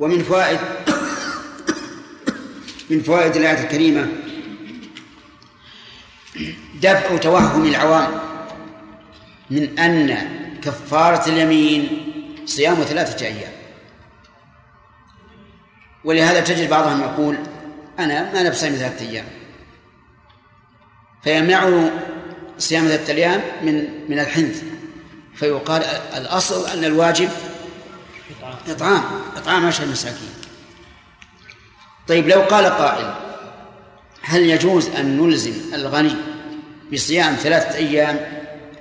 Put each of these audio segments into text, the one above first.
ومن فوائد من فوائد الآية الكريمة دفع توهم العوام من أن كفارة اليمين صيام ثلاثة أيام. ولهذا تجد بعضهم يقول أنا ما نفسي ثلاثة أيام. فيمنعه صيام ثلاثة أيام من من الحنث. فيقال الأصل أن الواجب إطعام إطعام عشر مساكين. طيب لو قال قائل هل يجوز أن نلزم الغني بصيام ثلاثة أيام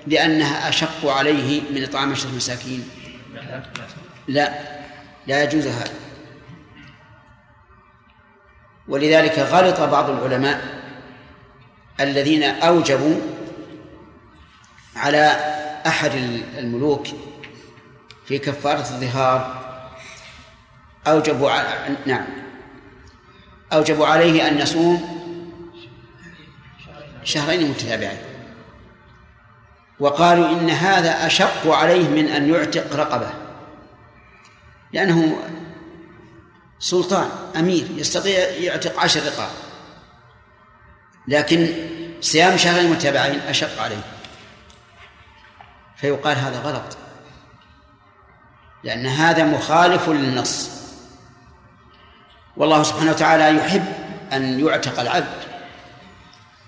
لأنها أشق عليه من إطعام عشر مساكين؟ لا لا يجوز هذا. ولذلك غلط بعض العلماء الذين أوجبوا على أحد الملوك في كفارة الظهار أوجبوا على نعم. أوجبوا عليه أن يصوم شهرين متتابعين. وقالوا إن هذا أشق عليه من أن يعتق رقبة. لأنه سلطان أمير يستطيع يعتق عشر رقاب. لكن صيام شهرين متابعين أشق عليه. فيقال هذا غلط. لأن هذا مخالف للنص. والله سبحانه وتعالى يحب أن يعتق العبد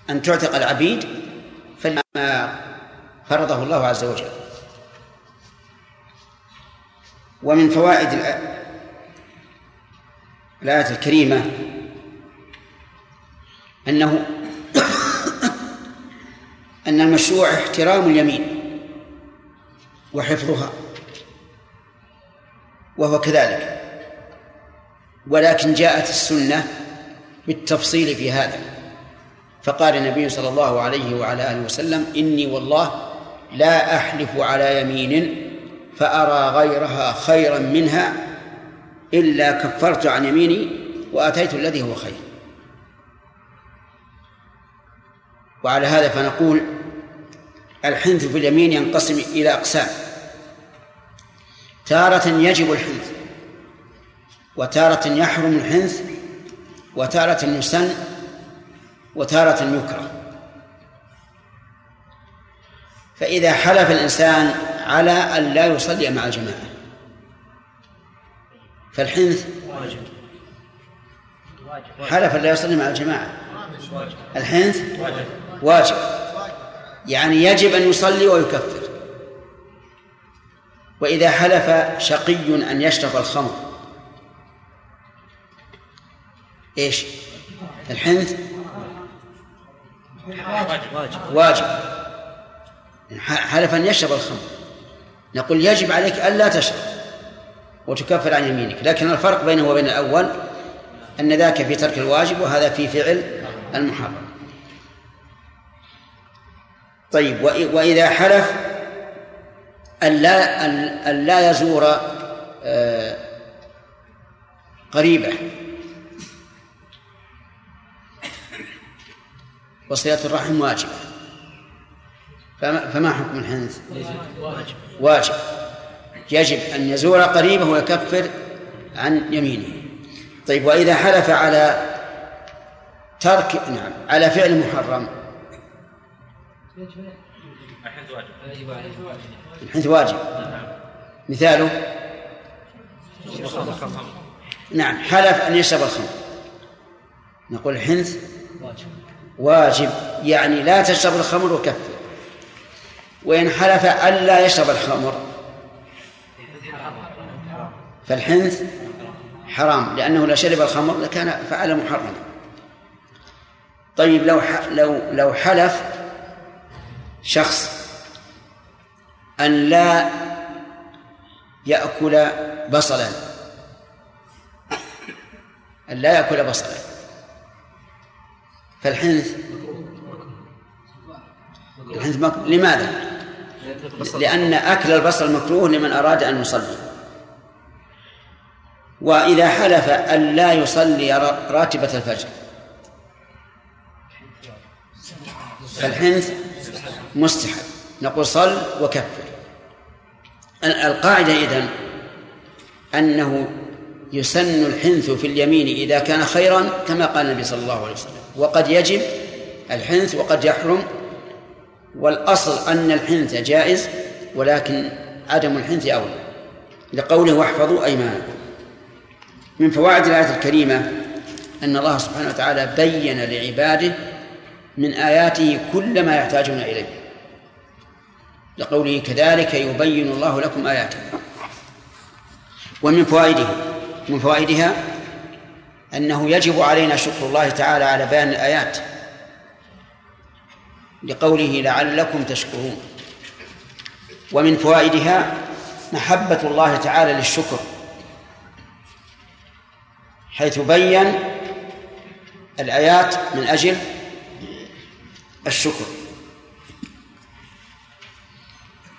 أن تعتق العبيد فما فرضه الله عز وجل. ومن فوائد الآية الكريمة أنه أن المشروع احترام اليمين وحفظها وهو كذلك. ولكن جاءت السنة بالتفصيل في هذا. فقال النبي صلى الله عليه وعلى آله وسلم إني والله لا أحلف على يمين فأرى غيرها خيرا منها إلا كفرت عن يميني وأتيت الذي هو خير. وعلى هذا فنقول الحنث في اليمين ينقسم إلى أقسام. تارة يجب الحنث. وتارة يحرم الحنث وتارة يسن وتارة يكره. فإذا حلف الإنسان على أن لا يصلي مع الجماعة فالحنث حلف أن لا يصلي مع الجماعة. الحنث واجب. يعني يجب أن يصلي ويكفر. وإذا حلف شقي أن يشرب الخمر إيش؟ الحنث؟ واجب. واجب. حلف أن يشرب الخمر. نقول يجب عليك ألا تشرب وتكفر عن يمينك لكن الفرق بينه وبين الأول أن ذاك في ترك الواجب وهذا في فعل المحرم. طيب وإذا حلف أن لا أن لا يزور آه، قريبه. وصلة الرحم واجبة. فما حكم الحنث؟ واجب. واجب يجب أن يزور قريبه ويكفر عن يمينه. طيب وإذا حلف على ترك نعم على فعل محرم. الحنث واجب. الحنث واجب مثاله؟ نعم حلف أن يشرب الخمر. نقول الحنث؟ واجب يعني لا تشرب الخمر وكفر. وإن حلف ألا يشرب الخمر. فالحنث حرام لأنه لو شرب الخمر لكان فعل محرما طيب لو لو لو حلف شخص أن لا يأكل بصلا أن لا يأكل بصلا فالحنث الحنث مكروه لماذا؟ لأن أكل البصل مكروه لمن أراد أن يصلي. وإذا حلف أن لا يصلي راتبة الفجر. فالحنث مستحب. نقول صل وكفر. القاعدة إذن أنه يسن الحنث في اليمين إذا كان خيرا كما قال النبي صلى الله عليه وسلم. وقد يجب الحنث وقد يحرم والأصل أن الحنث جائز ولكن عدم الحنث أولى. لقوله واحفظوا أيمانكم. من فوائد الآية الكريمة أن الله سبحانه وتعالى بين لعباده من آياته كل ما يحتاجون إليه. لقوله كذلك يبين الله لكم آياته. ومن فوائده من فوائدها أنه يجب علينا شكر الله تعالى على بيان الآيات لقوله لعلكم تشكرون. ومن فوائدها محبة الله تعالى للشكر حيث بين الآيات من أجل الشكر.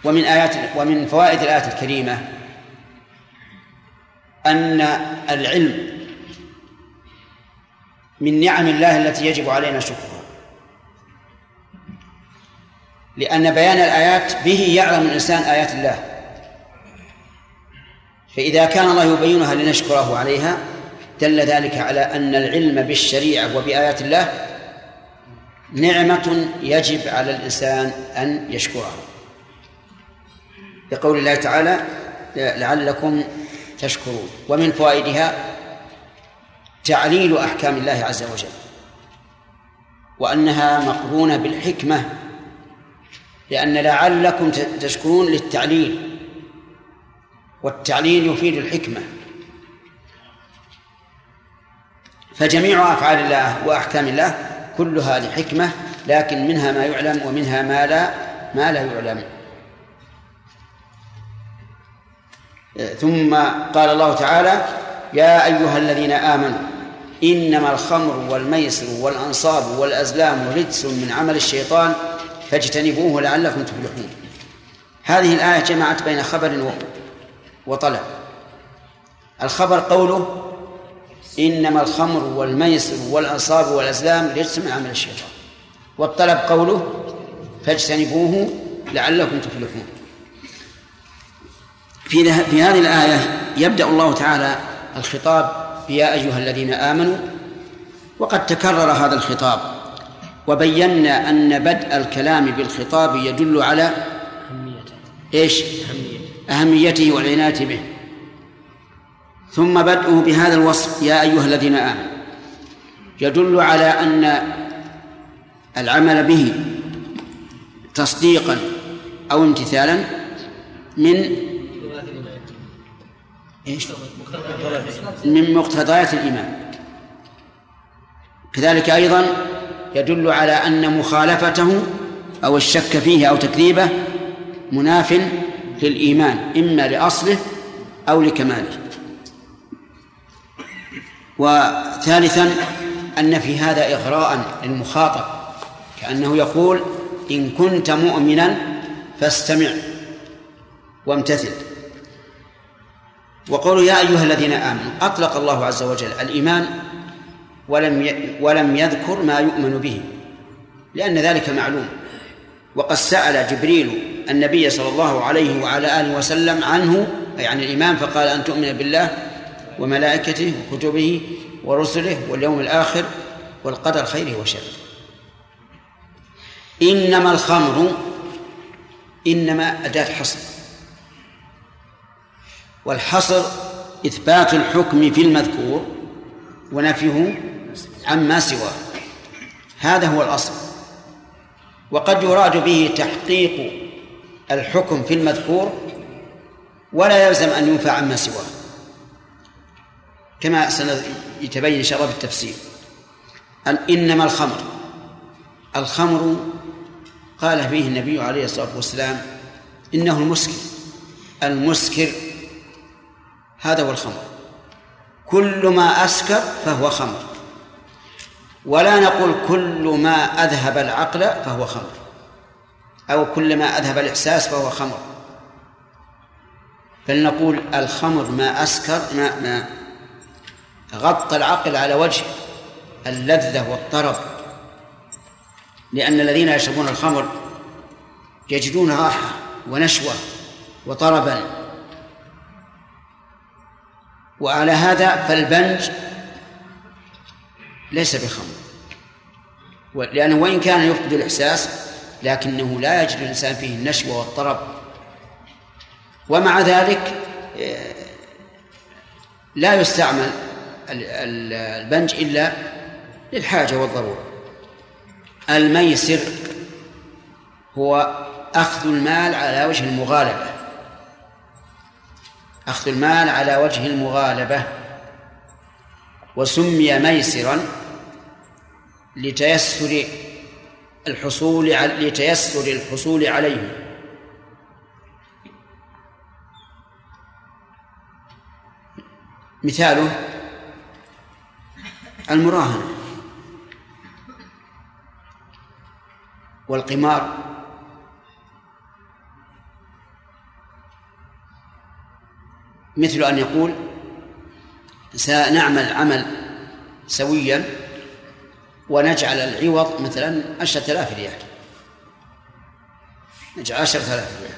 ومن آيات ومن فوائد الآية الكريمة أن العلم من نعم الله التي يجب علينا شكرها. لأن بيان الآيات به يعلم الإنسان آيات الله. فإذا كان الله يبينها لنشكره عليها دل ذلك على أن العلم بالشريعة وبآيات الله نعمة يجب على الإنسان أن يشكرها لقول الله تعالى لعلكم تشكرون. ومن فوائدها تعليل أحكام الله عز وجل وأنها مقرونة بالحكمة لأن لعلكم تشكرون للتعليل والتعليل يفيد الحكمة. فجميع أفعال الله وأحكام الله كلها لحكمة لكن منها ما يعلم ومنها ما لا ما لا يعلم. ثم قال الله تعالى يا أيها الذين آمنوا إنما الخمر والميسر والأنصاب والأزلام رجس من عمل الشيطان فاجتنبوه لعلكم تفلحون. هذه الآية جمعت بين خبر وطلب. الخبر قوله إنما الخمر والميسر والأنصاب والأزلام رجس من عمل الشيطان. والطلب قوله فاجتنبوه لعلكم تفلحون. في في هذه الآية يبدأ الله تعالى الخطاب يا أيها الذين آمنوا وقد تكرر هذا الخطاب وبينا أن بدء الكلام بالخطاب يدل على إيش؟ أهميته والعناية به ثم بدءه بهذا الوصف يا أيها الذين آمنوا يدل على أن العمل به تصديقا أو امتثالا من إيش؟ من مقتضيات الإيمان. كذلك أيضا يدل على أن مخالفته أو الشك فيه أو تكذيبه مناف للإيمان إما لأصله أو لكماله. وثالثا أن في هذا إغراء للمخاطب كأنه يقول إن كنت مؤمنا فاستمع وامتثل. وقول يا أيها الذين آمنوا أطلق الله عز وجل الإيمان ولم ولم يذكر ما يؤمن به لأن ذلك معلوم. وقد سأل جبريل النبي صلى الله عليه وعلى آله وسلم عنه أي عن الإيمان فقال أن تؤمن بالله وملائكته وكتبه ورسله واليوم الآخر والقدر خيره وشره. إنما الخمر إنما أداة حصر والحصر إثبات الحكم في المذكور ونفيه عما سواه. هذا هو الأصل. وقد يراد به تحقيق الحكم في المذكور ولا يلزم أن ينفى عما سواه. كما سيتبين إن شاء الله في التفسير إنما الخمر. الخمر قال فيه النبي عليه الصلاة والسلام إنه المسكر. المسكر هذا هو الخمر. كل ما أسكر فهو خمر. ولا نقول كل ما أذهب العقل فهو خمر. أو كل ما أذهب الإحساس فهو خمر. بل نقول الخمر ما أسكر ما ما غطى العقل على وجه اللذة والطرب. لأن الذين يشربون الخمر يجدون راحة ونشوة وطربا. وعلى هذا فالبنج ليس بخمر. لأنه وإن كان يفقد الإحساس لكنه لا يجد الإنسان فيه النشوة والطرب. ومع ذلك آه، لا يستعمل البنج إلا للحاجة والضرورة. الميسر هو أخذ المال على وجه المغالبة. أخذ المال على وجه المغالبة وسمي ميسرا لتيسر الحصول لتيسر الحصول عليه. مثاله المراهنة والقمار مثل أن يقول سنعمل عمل سويا ونجعل العوض مثلا عشرة آلاف ريال. نجعل عشرة آلاف ريال.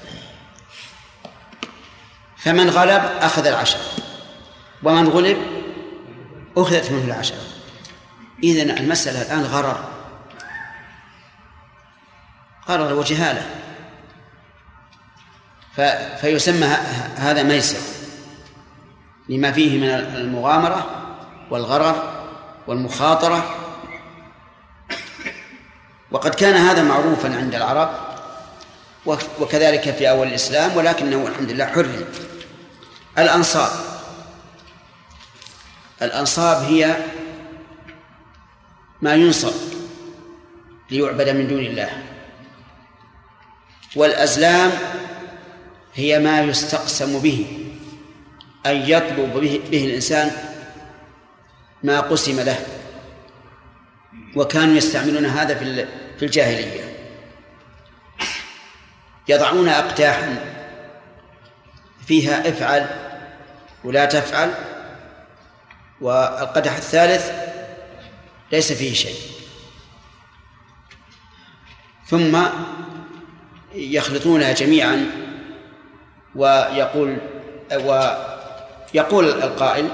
فمن غلب أخذ العشرة ومن غلب أخذت منه العشرة. إذن المسألة الآن غرر. غرر وجهالة. فيسمى هذا ميسر. لما فيه من المغامرة والغرر والمخاطرة. وقد كان هذا معروفا عند العرب وكذلك في أول الإسلام ولكنه الحمد لله حرم. الأنصاب. الأنصاب هي ما ينصب ليعبد من دون الله. والأزلام هي ما يستقسم به. أن يطلب به, به الإنسان ما قسم له. وكانوا يستعملون هذا في في الجاهلية. يضعون أقداحا فيها افعل ولا تفعل والقدح الثالث ليس فيه شيء. ثم يخلطونها جميعا ويقول ويقول القائل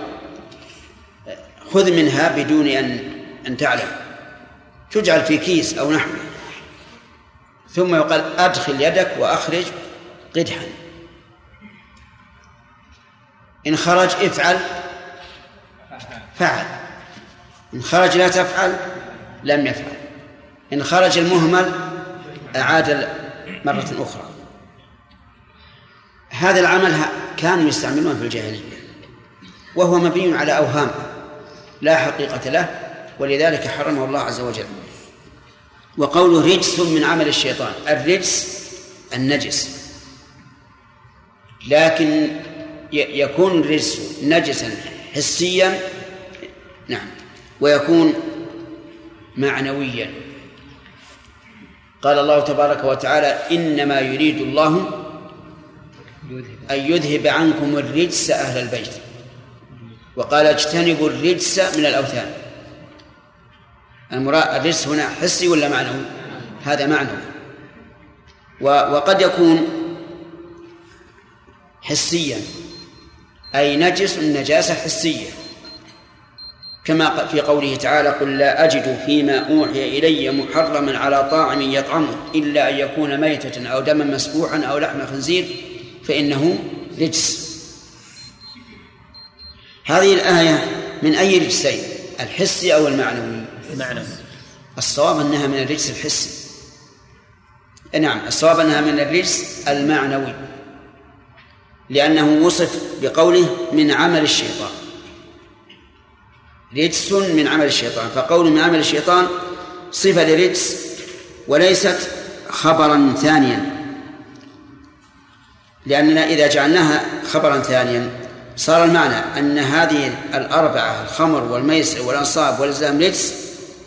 خذ منها بدون أن أن تعلم. تجعل في كيس أو نحوه. ثم يقال أدخل يدك وأخرج قدحا. إن خرج افعل فعل. إن خرج لا تفعل لم يفعل. إن خرج المهمل أعاد مرة أخرى. هذا العمل كانوا يستعملونه في الجاهلية. وهو مبني على أوهام لا حقيقة له ولذلك حرمه الله عز وجل. وقوله رجس من عمل الشيطان الرجس النجس. لكن يكون الرجس نجسا حسيا نعم ويكون معنويا. قال الله تبارك وتعالى إنما يريد الله أن يذهب عنكم الرجس أهل البيت. وقال اجتنبوا الرجس من الأوثان. المراد الرجس هنا حسي ولا معنوي؟ هذا معنوي. وقد يكون حسيا أي نجس نجاسة حسية. كما في قوله تعالى قل لا أجد فيما أوحي إلي محرما على طاعم يطعمه إلا أن يكون ميتة أو دما مسفوحا أو لحم خنزير فإنه رجس. هذه الآية من أي رجسين؟ الحسي أو المعنوي؟ المعنوي. الصواب أنها من الرجس الحسي. نعم الصواب أنها من الرجس المعنوي. لأنه وصف بقوله من عمل الشيطان. رجس من عمل الشيطان. فقول من عمل الشيطان صفة لرجس وليست خبرا ثانيا. لأننا إذا جعلناها خبرا ثانيا صار المعنى أن هذه الأربعة الخمر والميسر والأنصاب والإزلام رجس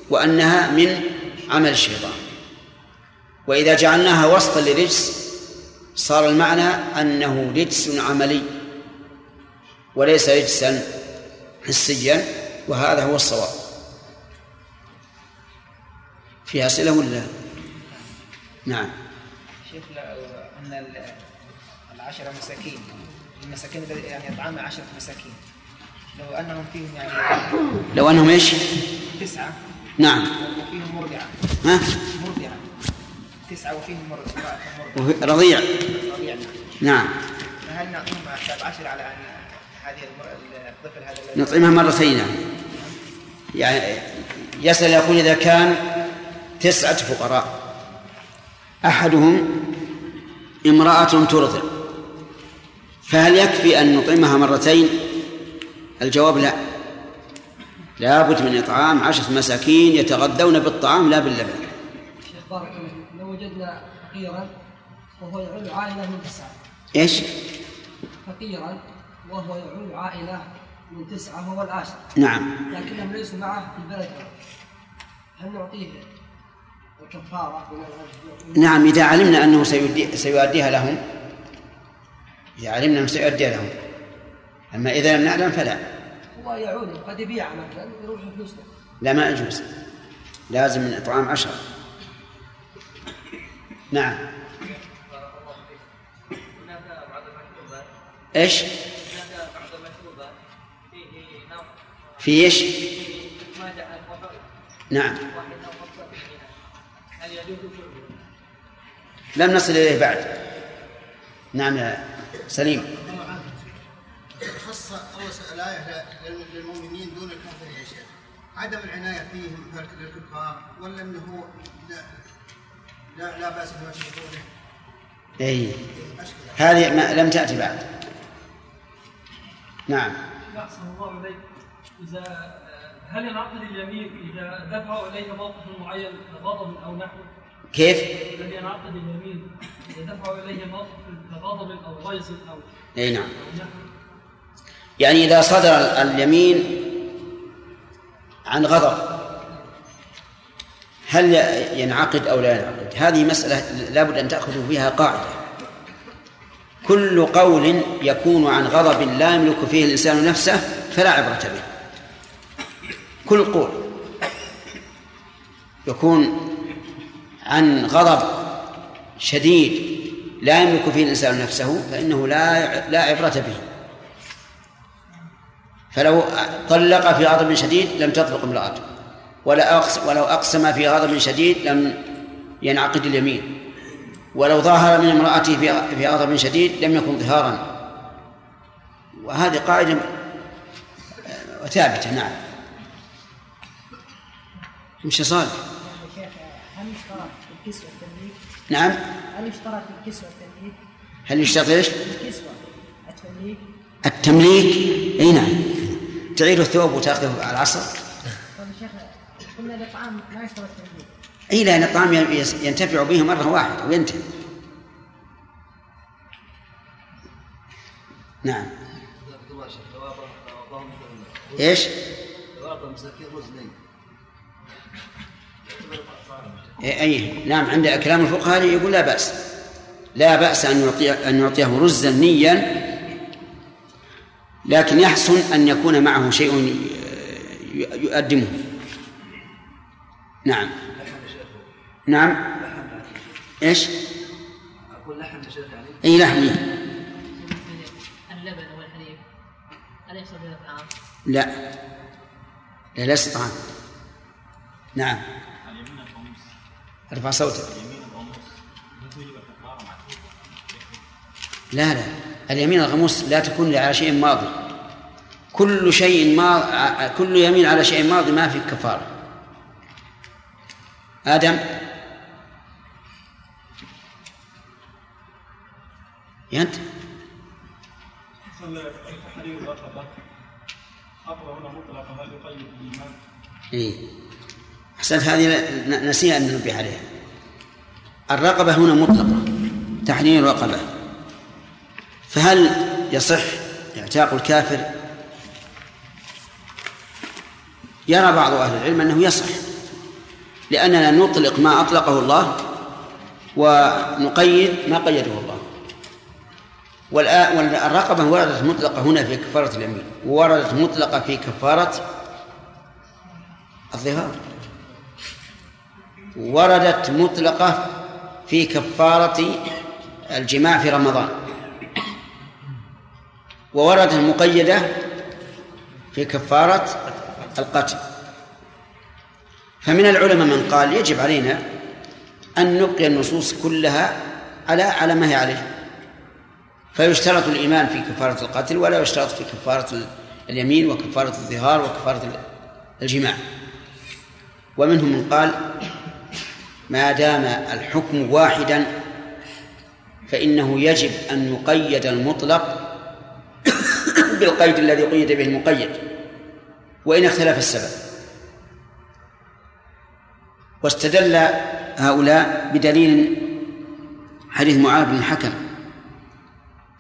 وأنها من عمل الشيطان. وإذا جعلناها وصفا لرجس صار المعنى أنه رجس عملي وليس رجسا حسيا وهذا هو الصواب. في أسئلة ولا؟ نعم. شيخ أن العشرة مساكين. المساكين يعني يطعم عشرة مساكين. لو أنهم فيهم يعني لو أنهم إيش؟ تسعة. نعم. وفيهم مرضعة. ها؟ مرضعة. تسعة وفيهم مرضعة. رضيع. رضيع. نعم. فهل نعطيهم حساب عشر على أن هذه الطفل هذا نطعمها مرتين. يعني يسأل يقول إذا كان تسعة فقراء أحدهم امرأة ترضع. فهل يكفي أن نطعمها مرتين؟ الجواب لا. لا بد من إطعام عشرة مساكين يتغذون بالطعام لا باللبن. شيخ بارك. لو وجدنا فقيرا وهو يعول عائلة من تسعة. إيش؟ فقيرا وهو يعول عائلة من تسعة هو العاشر نعم. لكنهم ليسوا معه في البلد. هل نعطيه الكفارة؟ نعم إذا علمنا أنه سيؤدي سيؤديها لهم. إذا علمنا أنه سيؤديها لهم أما إذا لم نعلم فلا. هو يعول قد يبيع مثلا يروح فلوسنا لا ما يجوز. لازم من إطعام عشرة نعم. نوع في الخطر نعم؟ لم نصل إليه بعد. نعم. يا سليم. خص أول الآية للمؤمنين دون الكافرين يا شيخ. عدم العناية فيهم للكفار ولا أنه لا لا, لا بأس بما يشركونه أي أشكل هذه ما لم تأتي بعد. نعم. أحسن الله إليك إذا هل ينعقد اليمين إذا دفعوا إليه موقف معين كغضب أو نحو كيف؟ هل ينعقد اليمين إليه موقف كغضب أو غيظ أو أي نعم. يعني إذا صدر اليمين عن غضب هل ينعقد أو لا ينعقد؟ هذه مسألة لابد أن تأخذوا فيها قاعدة. كل قول يكون عن غضب لا يملك فيه الإنسان نفسه فلا عبرة به. كل قول يكون عن غضب شديد لا يملك فيه الإنسان نفسه فإنه لا لا عبرة به. فلو طلق في غضب شديد لم تطلق امرأته. ولا أقسم ولو أقسم في غضب شديد لم ينعقد اليمين. ولو ظاهر من امرأته في غضب شديد لم يكن ظهارا. وهذه قاعدة ثابتة نعم. مش صالح يا شيخ هل يشترط الكسوة التمليك؟ نعم. هل يشترط الكسوة التمليك؟ هل يشترط إيش؟ الكسوة. التمليك. التمليك. إي نعم. تعير الثوب وتأخذه على العصر. طيب يا شيخ قلنا الإطعام لا يشترط التمليك إي لأن الطعام ينتفع به مرة واحدة وينتهي. نعم. إيش؟ أي أي. نعم عند كلام الفقهاء يقول لا بأس. لا بأس أن يعطي أن يعطيه رزا نيا لكن يحسن أن يكون معه شيء يؤدمه. نعم. نعم. إيش؟ أقول لحم يعني؟ أي لحمي اللبن والحليب هل يحصل بها طعام؟ لا. لا ليس طعام نعم. ارفع صوتك. لا لا. اليمين الغموس لا تكون على شيء ماضي. كل شيء ما كل يمين على شيء ماضي ما في كفارة. آدم. أنت؟ التحرير الرقبة مطلقة احسنت هذه نسينا أن ننبه عليها. الرقبة هنا مطلقة تحرير رقبه فهل يصح اعتاق الكافر؟ يرى بعض أهل العلم أنه يصح لأننا نطلق ما أطلقه الله ونقيد ما قيده الله. والرقبة وردت مطلقة هنا في كفارة اليمين ووردت مطلقة في كفارة الظهار. وردت مطلقة في كفارة الجماع في رمضان. ووردت مقيدة في كفارة القتل. فمن العلماء من قال يجب علينا أن نبقي النصوص كلها على على ما هي عليه. فيشترط الإيمان في كفارة القتل ولا يشترط في كفارة اليمين وكفارة الظهار وكفارة الجماع. ومنهم من قال ما دام الحكم واحدا فإنه يجب أن يقيد المطلق بالقيد الذي قيد به المقيد وإن اختلف السبب. واستدل هؤلاء بدليل حديث معاذ بن الحكم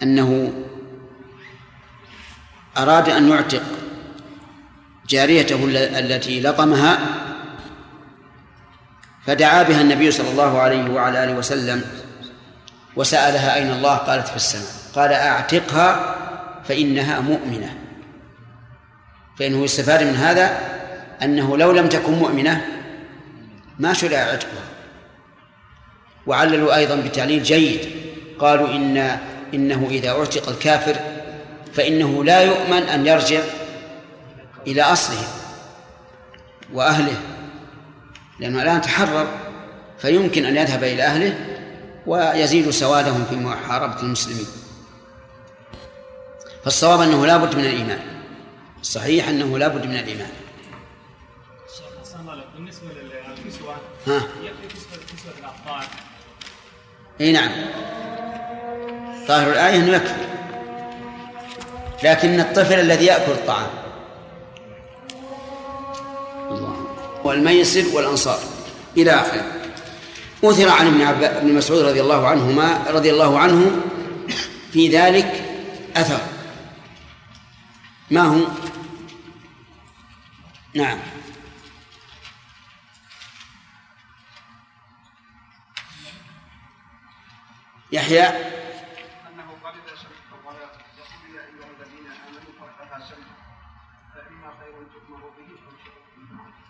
أنه أراد أن يعتق جاريته التي لطمها فدعا بها النبي صلى الله عليه وعلى آله وسلم وسألها أين الله؟ قالت في السماء. قال أعتقها فإنها مؤمنة. فإنه يستفاد من هذا أنه لو لم تكن مؤمنة ما شرع عتقها. وعللوا أيضا بتعليل جيد. قالوا إن إنه إذا أعتق الكافر فإنه لا يؤمن أن يرجع إلى أصله وأهله. لأنه الآن تحرر فيمكن أن يذهب إلى أهله ويزيد سوادهم في محاربة المسلمين. فالصواب أنه لا بد من الإيمان. الصحيح أنه لا بد من الإيمان. بالنسبة للكسوة ها؟ كسوة الأطفال إي نعم. ظاهر الآية أنه يكفي. لكن الطفل الذي يأكل الطعام والميسر والأنصار إلى آخره. أثر عن ابن ابن مسعود رضي الله عنهما رضي الله عنه في ذلك أثر. ما هو؟ نعم. يحيى.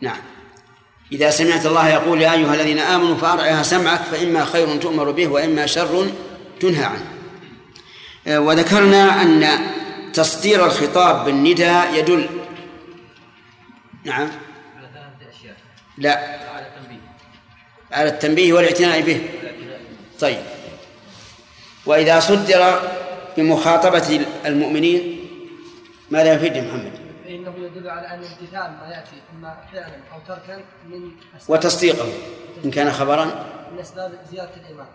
نعم. إذا سمعت الله يقول يا أيها الذين آمنوا فأرعها سمعك فإما خير تؤمر به وإما شر تنهى عنه. آه، وذكرنا أن تصدير الخطاب بالنداء يدل. نعم. على ثلاثة أشياء لا. على التنبيه على التنبيه والاعتناء به. طيب. وإذا صدر بمخاطبة المؤمنين ماذا يفيد محمد؟ فإنه يدل على أن امتثال ما يأتي إما فعلا أو تركا من وتصديقه إن كان خبرا؟ من أسباب زيادة الإيمان.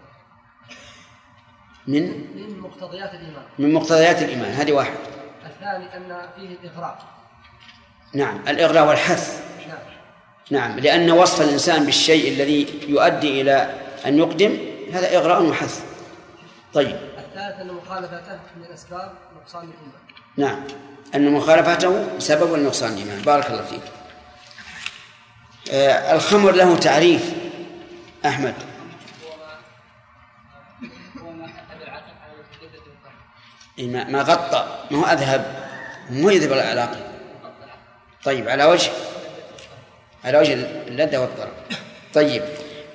من؟ من مقتضيات الإيمان. من مقتضيات الإيمان هذه واحد. الثاني أن فيه الإغراء. نعم الإغراء والحث. نعم. نعم لأن وصف الإنسان بالشيء الذي يؤدي إلى أن يقدم هذا إغراء وحث. طيب. الثالث أن مخالفته من أسباب نقصان الإيمان. نعم. أن مخالفته سبب لنقصان الإيمان بارك الله فيك. آه الخمر له تعريف أحمد. ما ما غطى. ما هو أذهب. مو يذهب العلاقة طيب على وجه على وجه اللذة والطرب طيب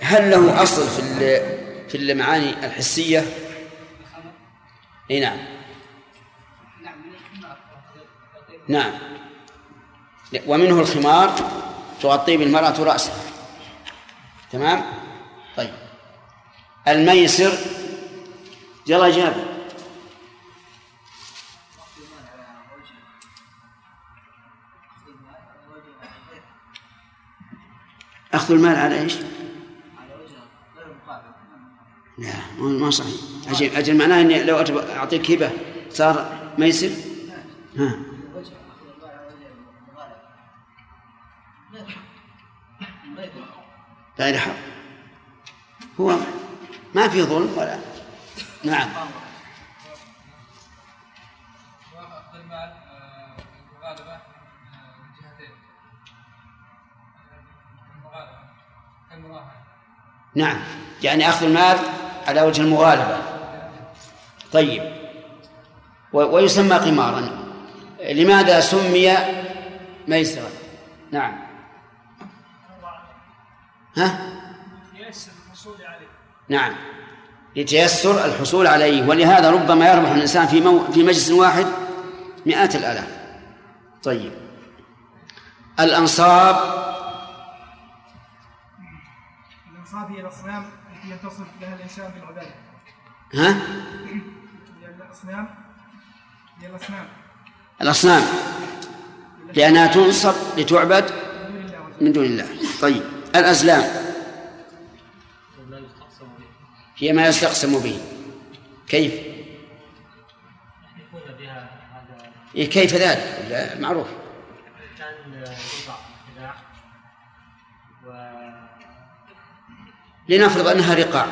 هل له أصل في في المعاني الحسية؟ اي نعم. نعم. ومنه الخمار تغطي بالمرأة رأسها. تمام؟ طيب. الميسر يلا جابر. أخذ المال على إيش؟ لا ما صحيح. أجل, أجل معناه إني لو أعطيك هبة صار ميسر؟ ها. غير حق. هو ما في ظلم ولا نعم. نعم. يعني أخذ المال على وجه المغالبة. طيب. ويسمى قمارا. لماذا سمي ميسرا؟ نعم. ها؟ نعم. يتيسر الحصول عليه. ولهذا ربما يربح الإنسان في, مو... في مجلس واحد مئات الآلاف. طيب. الأنصاب. الأنصاب هي الأصنام التي يتصف لها الإنسان بالعبادة. ها؟ هي الأصنام. هي الأصنام. الأصنام. لأنها تنصب لتعبد من دون الله. طيب. الأزلام. هي ما يستقسم به. كيف؟ إيه كيف ذلك؟ معروف. لنفرض أنها رقاع.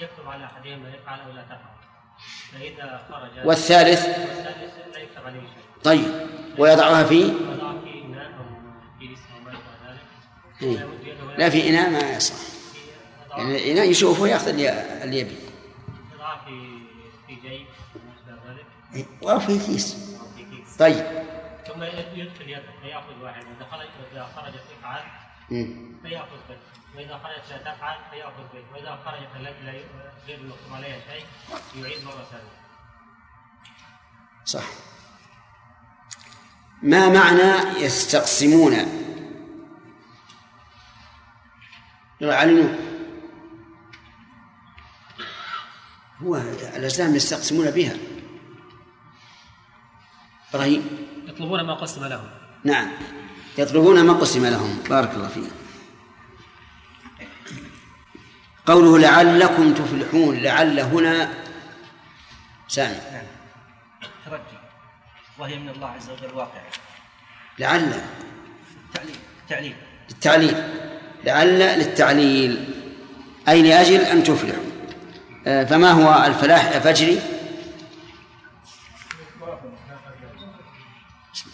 ويكتب على احدهما يفعل أو لا تفعل فاذا خرج والثالث؟ والثالث لا يكتب عليه شيء. طيب ويضعها في إيه. لا في إناء ما يصح. يعني الإناء يشوف ويأخذ اللي اللي يبي. يضع في في جيب أو ما شابه ذلك إيه، أو في كيس. طيب. ثم يدخل يده فيأخذ واحد. إذا خرج إذا خرجت تفعل. فيأخذ به وإذا خرجت لا تفعل فيأخذ به وإذا خرجت لا غير عليها شيء يعيد مرة ثانية. صح. ما معنى يستقسمون؟ يعلنون هو الأزلام يستقسمون بها. إبراهيم. يطلبون ما قسم لهم. نعم. يطلبون ما قسم لهم. بارك الله فيك. قوله لعلكم تفلحون لعل هنا سامي. ترجي. وهي من الله عز وجل واقعة. لعل. تعليل. تعليل. للتعليل لعل للتعليل. أي لأجل أن تفلحوا؟ آه، فما هو الفلاح فجري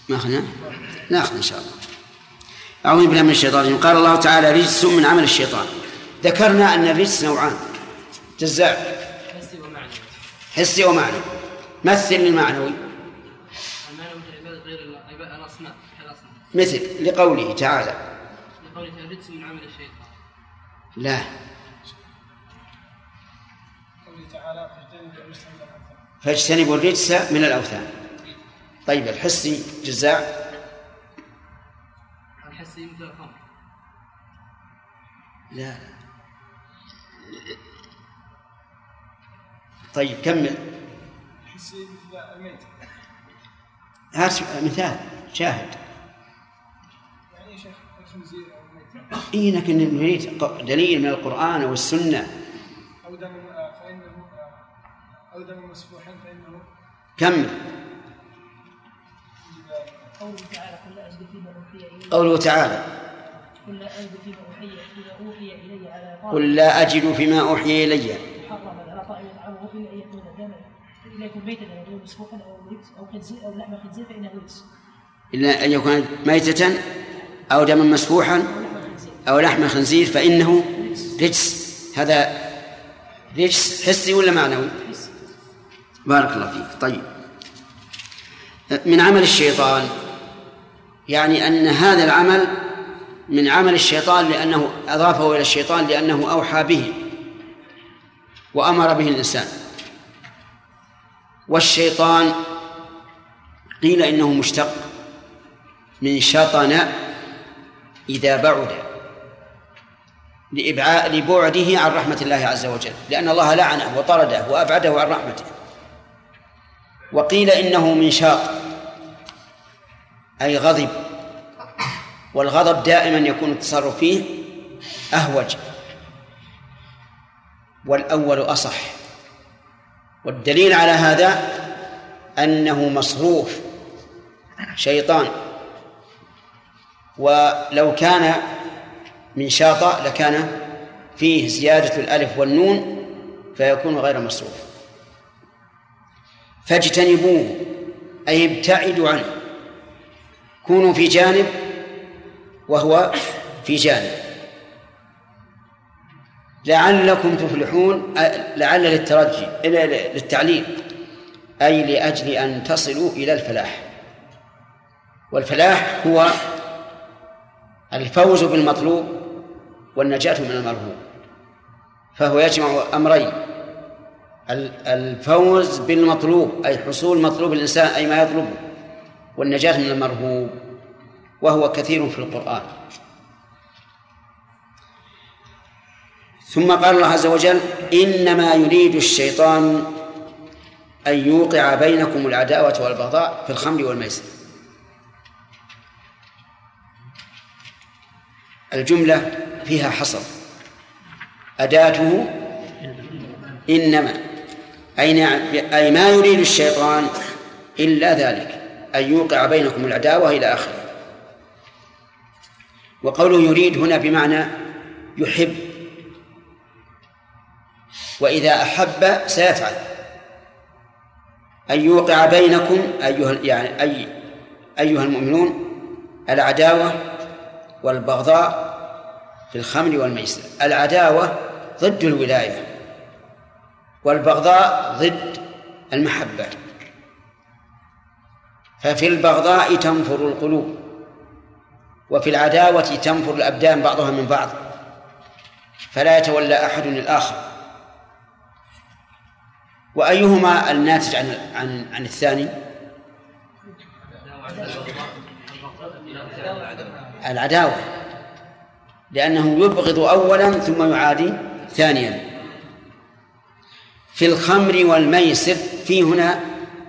ما أخذنا؟ ناخذ إن شاء الله. أعوذ بالله من الشيطان قال الله تعالى رجس من عمل الشيطان. ذكرنا أن الرجس نوعان. جزاء. حسي ومعنى حسي ومعنى مثل المعنوي مثل لقوله تعالى. لقوله تعالى رجس من لا. قوله تعالى فاجتنبوا الرجس من الأوثان. فاجتنبوا الرجس من الأوثان. طيب الحسي جزاء. الحسي مثل الخمر. لا. طيب كمل حسي مثل الميت. هات مثال شاهد. إيه لكن نريد دليل من القرآن أو السنة أو دم آه، فإنه. آه، أو دم مسفوحا فانه كمل قوله تعالى. قل لا أجد فيما أوحي فيما أوحي إلي على قل لا أجد فيما أوحي إلي. محرما على طائم يطعمه إلا أن يكون دما إلا يكون ميتا أو غير مسفوحا أو رجس أو خنزير أو لحم خنزير فإنه رجس إلا أن يكون ميتة أو دما مسفوحا أو لحم خنزير فإنه رجس. هذا رجس حسي ولا معنوي؟ بارك الله فيك. طيب. من عمل الشيطان يعني أن هذا العمل من عمل الشيطان لأنه أضافه إلى الشيطان لأنه أوحى به وأمر به الإنسان. والشيطان قيل إنه مشتق من شطن إذا بعد. لإبعاء لبعده عن رحمة الله عز وجل. لأن الله لعنه وطرده وأبعده عن رحمته. وقيل إنه من شاط أي غضب. والغضب دائما يكون التصرف فيه أهوج. والأول أصح. والدليل على هذا أنه مصروف شيطان. ولو كان من شاطئ لكان فيه زيادة الألف والنون فيكون غير مصروف. فاجتنبوه أي ابتعدوا عنه. كونوا في جانب وهو في جانب. لعلكم تفلحون لعل للترجي للتعليل. أي لأجل أن تصلوا إلى الفلاح. والفلاح هو الفوز بالمطلوب والنجاة من المرهوب فهو يجمع أمرين ال- الفوز بالمطلوب أي حصول مطلوب الإنسان أي ما يطلبه والنجاة من المرهوب وهو كثير في القرآن. ثم قال الله عز وجل إنما يريد الشيطان أن يوقع بينكم العداوة والبغضاء في الخمر والميسر. الجملة فيها حصر. أداته إنما أي نعم أي ما يريد الشيطان إلا ذلك أن يوقع بينكم العداوة إلى آخره. وقوله يريد هنا بمعنى يحب. وإذا أحب سيفعل. أن يوقع بينكم أيها يعني أي أيها المؤمنون العداوة والبغضاء في الخمر والميسر. العداوة ضد الولاية والبغضاء ضد المحبة. ففي البغضاء تنفر القلوب وفي العداوة تنفر الأبدان بعضها من بعض. فلا يتولى أحد الآخر. وأيهما الناتج عن عن عن الثاني؟ العداوة لأنه يبغض أولا ثم يعادي ثانيا. في الخمر والميسر في هنا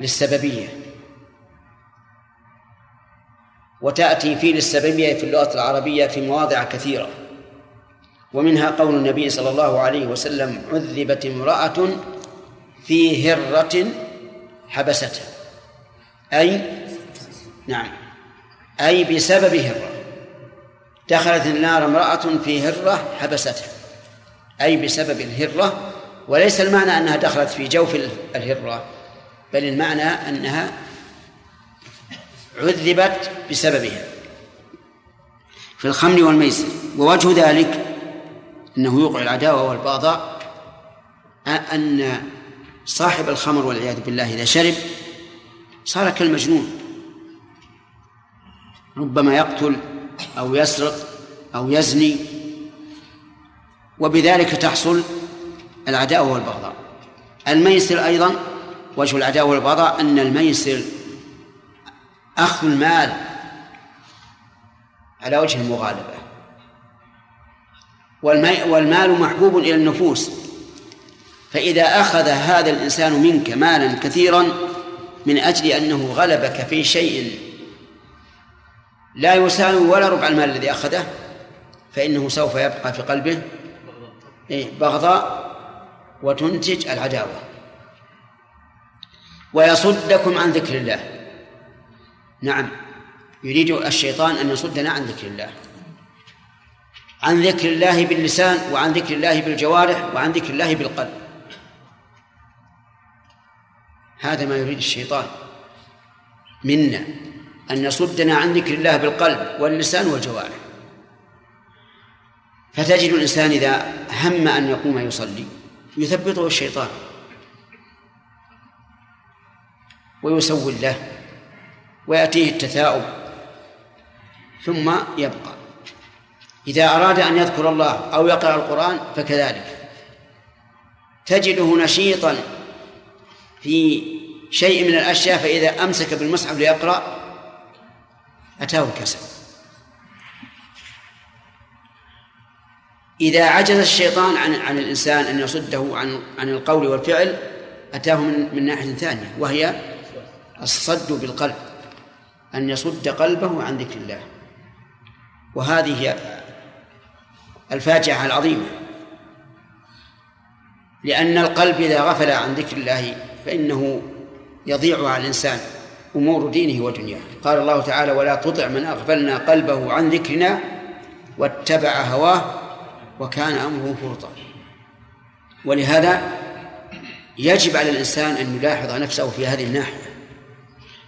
للسببية. وتأتي في للسببية في اللغة العربية في مواضع كثيرة. ومنها قول النبي صلى الله عليه وسلم عذبت امرأة في هرة حبستها. أي نعم أي بسبب هرة. دخلت النار امرأة في هرة حبستها أي بسبب الهرة وليس المعنى أنها دخلت في جوف الهرة بل المعنى أنها عذبت بسببها في الخمر والميسر. ووجه ذلك أنه يوقع العداوة والبغضاء أن صاحب الخمر والعياذ بالله إذا شرب صار كالمجنون ربما يقتل أو يسرق أو يزني وبذلك تحصل العداوة والبغضاء. الميسر أيضا وجه العداوة والبغضاء أن الميسر أخذ المال على وجه المغالبة. والمال محبوب إلى النفوس. فإذا أخذ هذا الإنسان منك مالا كثيرا من أجل أنه غلبك في شيء لا يساوي ولا ربع المال الذي أخذه فإنه سوف يبقى في قلبه إيه، بغضاء وتنتج العداوة. ويصدكم عن ذكر الله. نعم يريد الشيطان أن يصدنا عن ذكر الله. عن ذكر الله باللسان وعن ذكر الله بالجوارح وعن ذكر الله بالقلب. هذا ما يريد الشيطان منا. أن يصدنا عن ذكر الله بالقلب واللسان والجوارح. فتجد الإنسان إذا هم أن يقوم يصلي يثبطه الشيطان. ويسول له ويأتيه التثاؤب ثم يبقى. إذا أراد أن يذكر الله أو يقرأ القرآن فكذلك. تجده نشيطا في شيء من الأشياء فإذا أمسك بالمصحف ليقرأ أتاه الكسل. إذا عجز الشيطان عن عن الإنسان أن يصده عن عن القول والفعل أتاه من من ناحية ثانية وهي الصد بالقلب أن يصد قلبه عن ذكر الله. وهذه الفاجعة العظيمة. لأن القلب إذا غفل عن ذكر الله فإنه يضيع على الإنسان. أمور دينه ودنياه. قال الله تعالى ولا تطع من أغفلنا قلبه عن ذكرنا واتبع هواه وكان أمره فرطا. ولهذا يجب على الإنسان أن يلاحظ نفسه في هذه الناحية.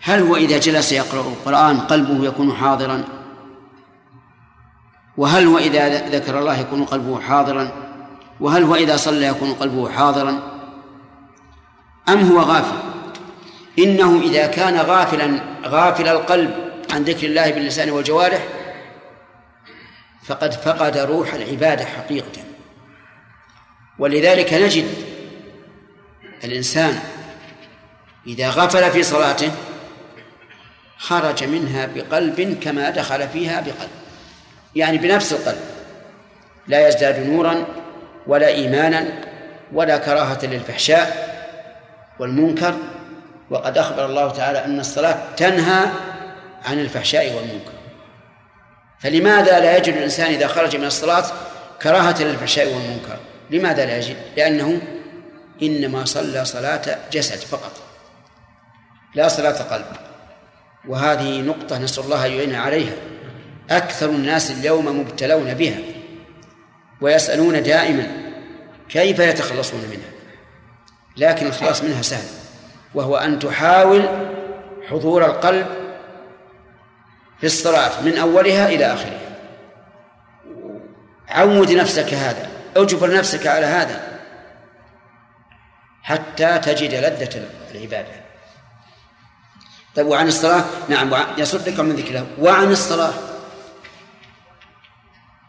هل هو إذا جلس يقرأ القرآن قلبه يكون حاضرا؟ وهل هو إذا ذكر الله يكون قلبه حاضرا؟ وهل هو إذا صلى يكون قلبه حاضرا؟ أم هو غافل؟ إنه إذا كان غافلا غافل القلب عن ذكر الله باللسان والجوارح فقد فقد روح العبادة حقيقة. ولذلك نجد الإنسان إذا غفل في صلاته خرج منها بقلب كما دخل فيها بقلب يعني بنفس القلب لا يزداد نورا ولا إيمانا ولا كراهة للفحشاء والمنكر وقد أخبر الله تعالى أن الصلاة تنهى عن الفحشاء والمنكر. فلماذا لا يجد الإنسان إذا خرج من الصلاة كراهة للفحشاء والمنكر؟ لماذا لا يجد؟ لأنه إنما صلى صلاة جسد فقط لا صلاة قلب. وهذه نقطة نسأل الله أن يعين عليها. أكثر الناس اليوم مبتلون بها ويسألون دائما كيف يتخلصون منها؟ لكن الخلاص منها سهل. وهو أن تحاول حضور القلب في الصلاة من أولها إلى آخرها. عود نفسك هذا أجبر نفسك على هذا حتى تجد لذة العبادة. طيب وعن الصلاة؟ نعم يصدك من ذكره. وعن الصلاة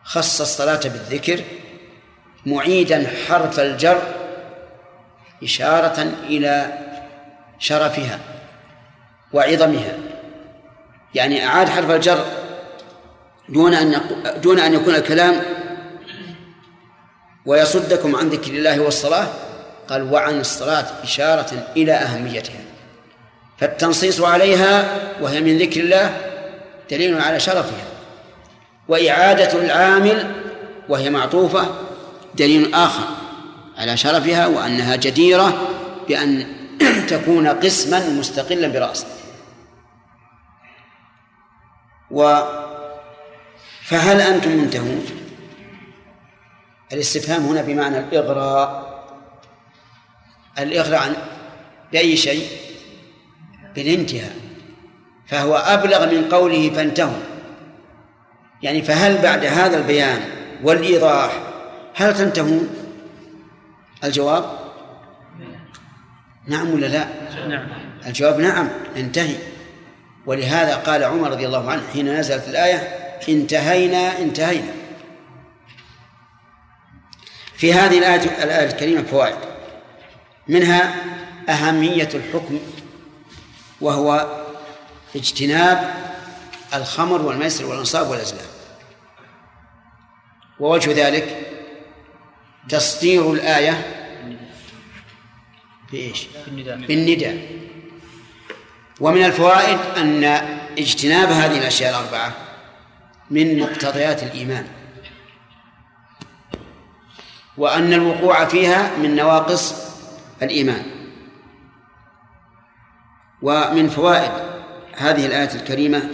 خص الصلاة بالذكر معيدا حرف الجر إشارة إلى شرفها وعظمها. يعني أعاد حرف الجر دون أن دون أن يكون الكلام ويصدكم عن ذكر الله والصلاة. قال وعن الصلاة إشارة إلى أهميتها. فالتنصيص عليها وهي من ذكر الله دليل على شرفها. وإعادة العامل وهي معطوفة دليل آخر على شرفها وأنها جديرة بأن تكون قسما مستقلا برأسه و فهل أنتم منتهون؟ الاستفهام هنا بمعنى الإغراء. الإغراء عن بأي شيء؟ بالانتهاء. فهو أبلغ من قوله فانتهوا. يعني فهل بعد هذا البيان والإيضاح هل تنتهون؟ الجواب نعم ولا لا؟ نعم. الجواب نعم انتهي. ولهذا قال عمر رضي الله عنه حين نزلت الآية انتهينا انتهينا. في هذه الآية الآية الكريمة فوائد. منها أهمية الحكم وهو اجتناب الخمر والميسر والأنصاب والأزلام. ووجه ذلك تصدير الآية بإيش؟ بالنداء. ومن الفوائد أن اجتناب هذه الأشياء الأربعة من مقتضيات الإيمان. وأن الوقوع فيها من نواقص الإيمان. ومن فوائد هذه الآية الكريمة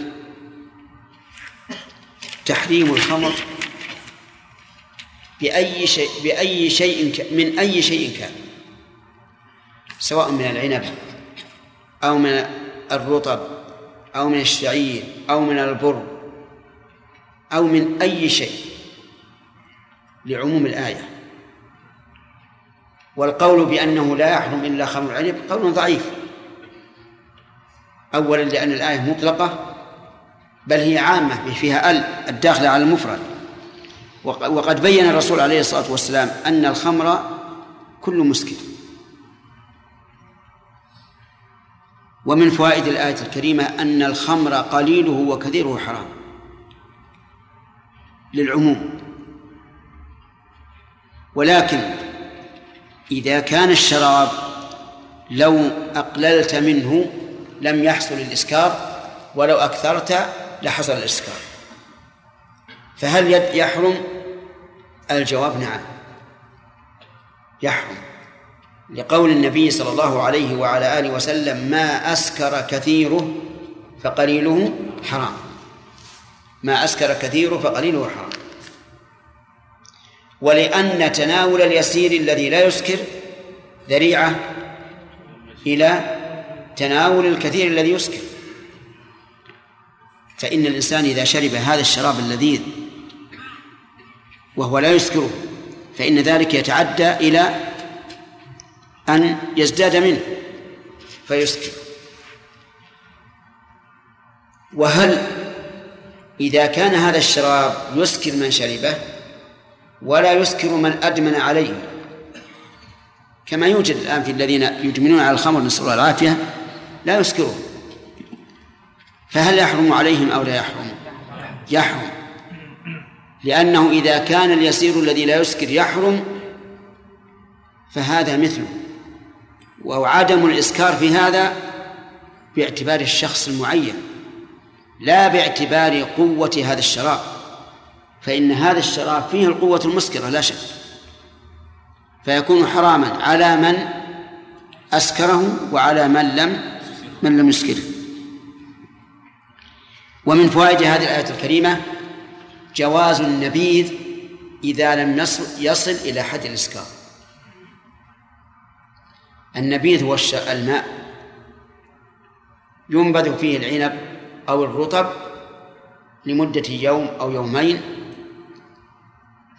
تحريم الخمر بأي شيء بأي شيء من أي شيء كان. سواء من العنب أو من الرطب أو من الشعير أو من البر أو من أي شيء لعموم الآية. والقول بأنه لا يحرم إلا خمر العنب قول ضعيف. أولا لأن الآية مطلقة بل هي عامة فيها أل الداخلة على المفرد. وقد بين الرسول عليه الصلاة والسلام أن الخمر كل مسكر ومن فوائد الآية الكريمة أن الخمر قليله وكثيره حرام. للعموم. ولكن إذا كان الشراب لو أقللت منه لم يحصل الإسكار ولو أكثرت لحصل الإسكار. فهل يحرم؟ الجواب نعم. يحرم. لقول النبي صلى الله عليه وعلى آله وسلم ما أسكر كثيره فقليله حرام. ما أسكر كثيره فقليله حرام. ولأن تناول اليسير الذي لا يسكر ذريعة إلى تناول الكثير الذي يسكر. فإن الإنسان إذا شرب هذا الشراب اللذيذ وهو لا يسكره فإن ذلك يتعدى إلى أن يزداد منه فيسكر وهل إذا كان هذا الشراب يسكر من شربه ولا يسكر من أدمن عليه؟ كما يوجد الآن في الذين يدمنون على الخمر نسأل الله العافية لا يسكره فهل يحرم عليهم أو لا يحرم؟ يحرم. لأنه إذا كان اليسير الذي لا يسكر يحرم فهذا مثله. وعدم الإسكار في هذا باعتبار الشخص المعين لا باعتبار قوة هذا الشراب فإن هذا الشراب فيه القوة المسكرة لا شك. فيكون حراما على من أسكره وعلى من لم من لم يسكره. ومن فوائد هذه الآية الكريمة جواز النبيذ إذا لم يصل, إلى حد الإسكار. النبيذ هو الماء. ينبذ فيه العنب أو الرطب لمدة يوم أو يومين.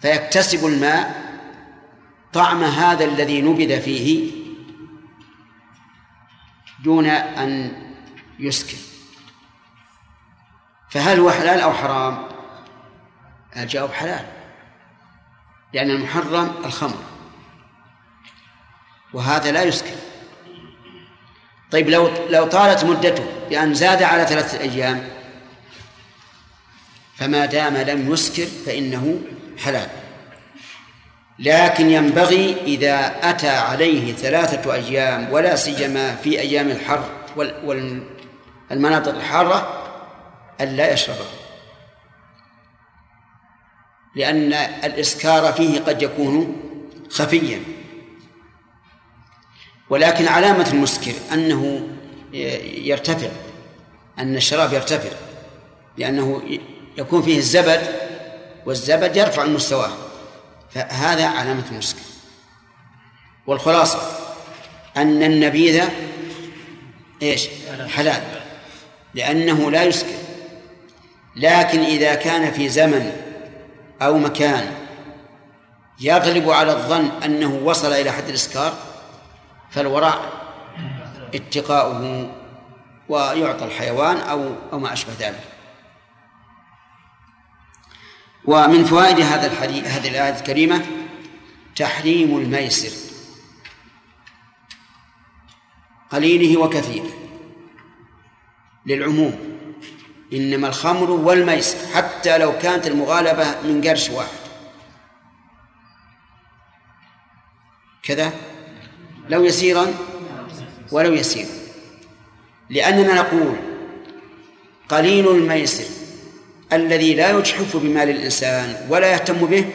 فيكتسب الماء طعم هذا الذي نبذ فيه دون أن يسكر فهل هو حلال أو حرام؟ الجواب حلال لأن المحرم الخمر. وهذا لا يسكر طيب لو لو طالت مدته بأن زاد على ثلاثة أيام فما دام لم يسكر فإنه حلال. لكن ينبغي إذا أتى عليه ثلاثة أيام ولا سيما في أيام الحر والمناطق الحارة ألا يشربه. لأن الإسكار فيه قد يكون خفيا. ولكن علامة المسكر أنه يرتفع أن الشراب يرتفع لأنه يكون فيه الزبد والزبد يرفع المستوى. فهذا علامة المسكر والخلاصة أن النبيذ إيش؟ حلال لأنه لا يسكر لكن إذا كان في زمن أو مكان يغلب على الظن أنه وصل إلى حد الإسكار فالوراء اتقاؤه ويعطى الحيوان أو أو ما أشبه ذلك. ومن فوائد هذا الحديث هذه الآية الكريمة تحريم الميسر قليله وكثيره للعموم. إنما الخمر والميسر حتى لو كانت المغالبة من قرش واحد. كذا؟ لو يسيرا ولو يسيرا لأننا نقول قليل الميسر الذي لا يجحف بمال الإنسان ولا يهتم به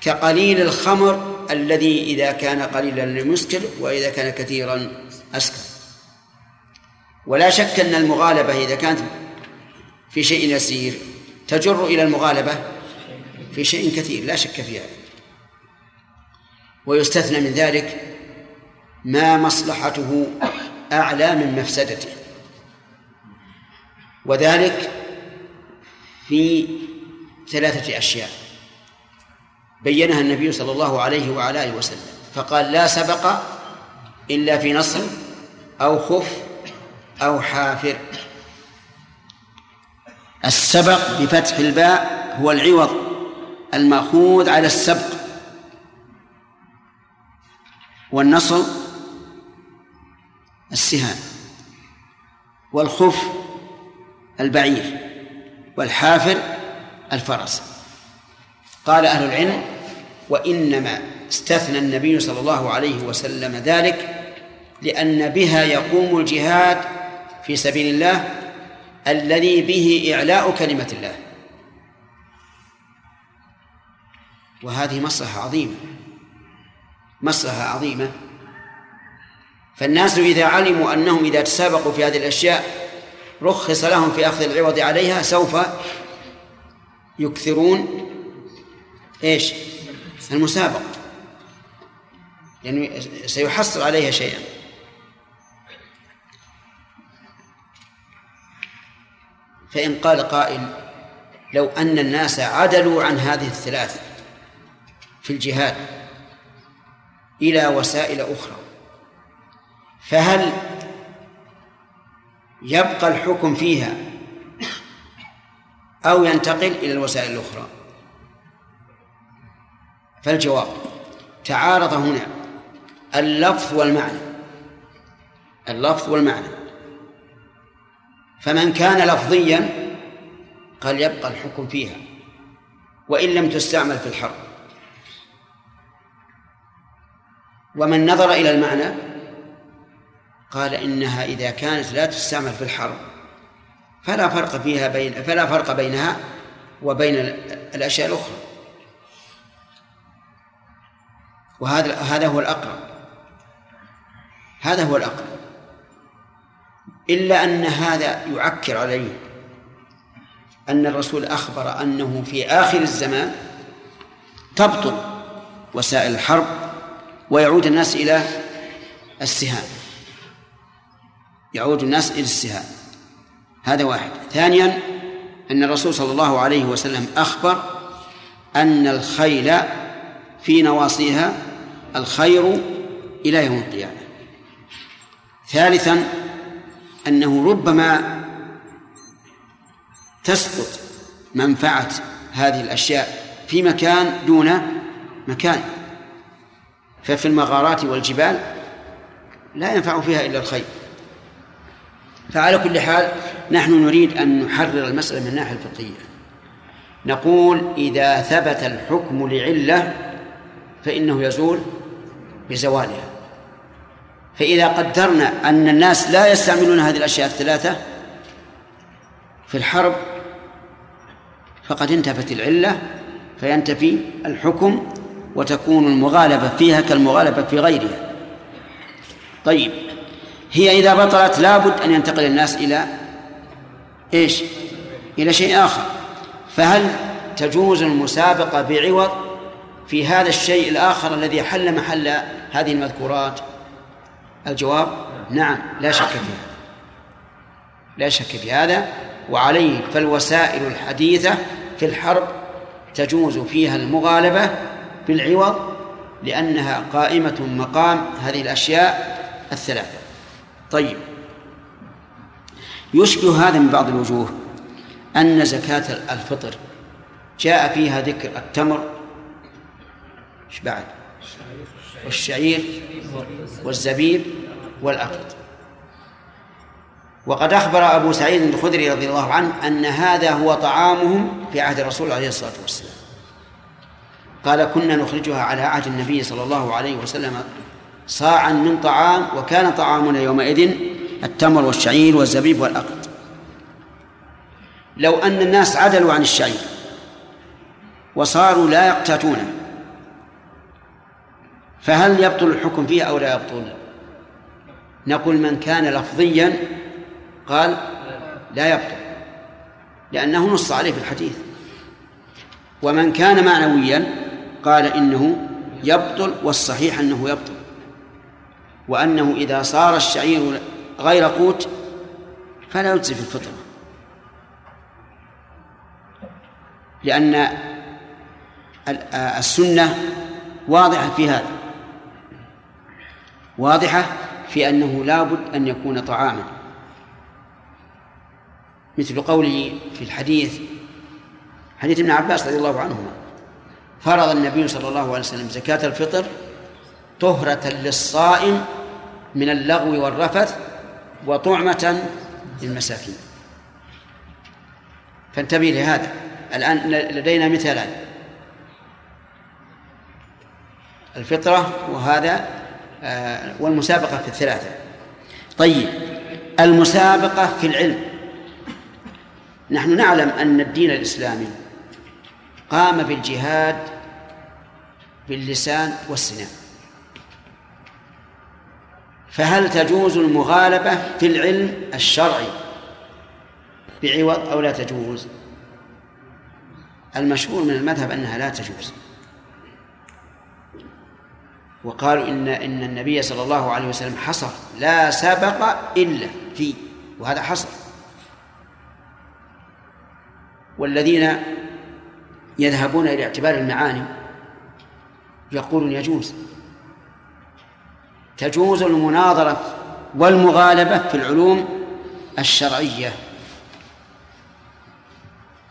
كقليل الخمر الذي إذا كان قليلا لم يسكر وإذا كان كثيرا أسكر. ولا شك أن المغالبة إذا كانت في شيء يسير تجر إلى المغالبة في شيء كثير لا شك في هذا ويستثنى من ذلك ما مصلحته أعلى من مفسدته وذلك في ثلاثة أشياء. بينها النبي صلى الله عليه وعلى آله وسلم. فقال لا سبق إلا في نصر أو خف أو حافر. السبق بفتح الباء هو العوض المأخوذ على السبق. والنصر السهام والخف البعير والحافر الفرس. قال أهل العلم وإنما استثنى النبي صلى الله عليه وسلم ذلك لأن بها يقوم الجهاد في سبيل الله الذي به إعلاء كلمة الله. وهذه مصلحة عظيمة مصلحة عظيمة. فالناس إذا علموا أنهم إذا تسابقوا في هذه الأشياء رخص لهم في أخذ العوض عليها سوف يكثرون إيش؟ المسابقة يعني سيحصل عليها شيئا فإن قال قائل لو أن الناس عدلوا عن هذه الثلاث في الجهاد إلى وسائل أخرى فهل يبقى الحكم فيها أو ينتقل إلى الوسائل الأخرى؟ فالجواب تعارض هنا اللفظ والمعنى اللفظ والمعنى. فمن كان لفظيا قال يبقى الحكم فيها وإن لم تستعمل في الحرب. ومن نظر إلى المعنى قال إنها إذا كانت لا تستعمل في الحرب فلا فرق فيها بين فلا فرق بينها وبين الأشياء الأخرى. وهذا هذا هو الأقرب. هذا هو الأقرب. إلا أن هذا يعكر عليه أن الرسول أخبر أنه في آخر الزمان تبطل وسائل الحرب ويعود الناس إلى السهام. يعود الناس إلى السهام. هذا واحد. ثانيا أن الرسول صلى الله عليه وسلم أخبر أن الخيل في نواصيها الخير إلى يوم القيامة. ثالثا أنه ربما تسقط منفعة هذه الأشياء في مكان دون مكان. ففي المغارات والجبال لا ينفع فيها إلا الخير فعلى كل حال نحن نريد أن نحرر المسألة من الناحية الفقهية. نقول إذا ثبت الحكم لعلة فإنه يزول بزوالها. فإذا قدرنا أن الناس لا يستعملون هذه الأشياء الثلاثة في الحرب فقد انتفت العلة فينتفي الحكم وتكون المغالبة فيها كالمغالبة في غيرها. طيب هي إذا بطلت لابد أن ينتقل الناس إلى إيش؟ إلى شيء آخر. فهل تجوز المسابقة بعوض في هذا الشيء الآخر الذي حل محل هذه المذكورات؟ الجواب نعم لا شك في هذا لا شك في هذا وعليه فالوسائل الحديثة في الحرب تجوز فيها المغالبة بالعوض لأنها قائمة مقام هذه الأشياء الثلاثة. طيب. يشبه هذا من بعض الوجوه أن زكاة الفطر جاء فيها ذكر التمر إيش بعد؟ والشعير والزبيب والأقط. وقد أخبر أبو سعيد الخدري رضي الله عنه أن هذا هو طعامهم في عهد الرسول عليه الصلاة والسلام. قال كنا نخرجها على عهد النبي صلى الله عليه وسلم صاعا من طعام وكان طعامنا يومئذ التمر والشعير والزبيب والأقط لو أن الناس عدلوا عن الشعير وصاروا لا يقتاتونه فهل يبطل الحكم فيه أو لا يبطل؟ نقول من كان لفظيا قال لا يبطل لأنه نص عليه في الحديث. ومن كان معنويا قال إنه يبطل والصحيح أنه يبطل. وأنه إذا صار الشعير غير قوت فلا يجزي في الفطرة. لأن السنة واضحة في هذا. واضحة في أنه لا بد أن يكون طعاما. مثل قوله في الحديث حديث ابن عباس رضي الله عنهما فرض النبي صلى الله عليه وسلم زكاة الفطر طهرة للصائم من اللغو والرفث وطعمة للمساكين. فانتبه لهذا. الآن لدينا مثالان. الفطرة وهذا آه، والمسابقة في الثلاثة. طيب المسابقة في العلم. نحن نعلم أن الدين الإسلامي قام بالجهاد باللسان والسنان. فهل تجوز المغالبة في العلم الشرعي بعوض أو لا تجوز؟ المشهور من المذهب أنها لا تجوز. وقالوا إن إن النبي صلى الله عليه وسلم حصر. لا سبق إلا في وهذا حصر. والذين يذهبون إلى اعتبار المعاني يقولون يجوز. تجوز المناظرة والمغالبة في العلوم الشرعية.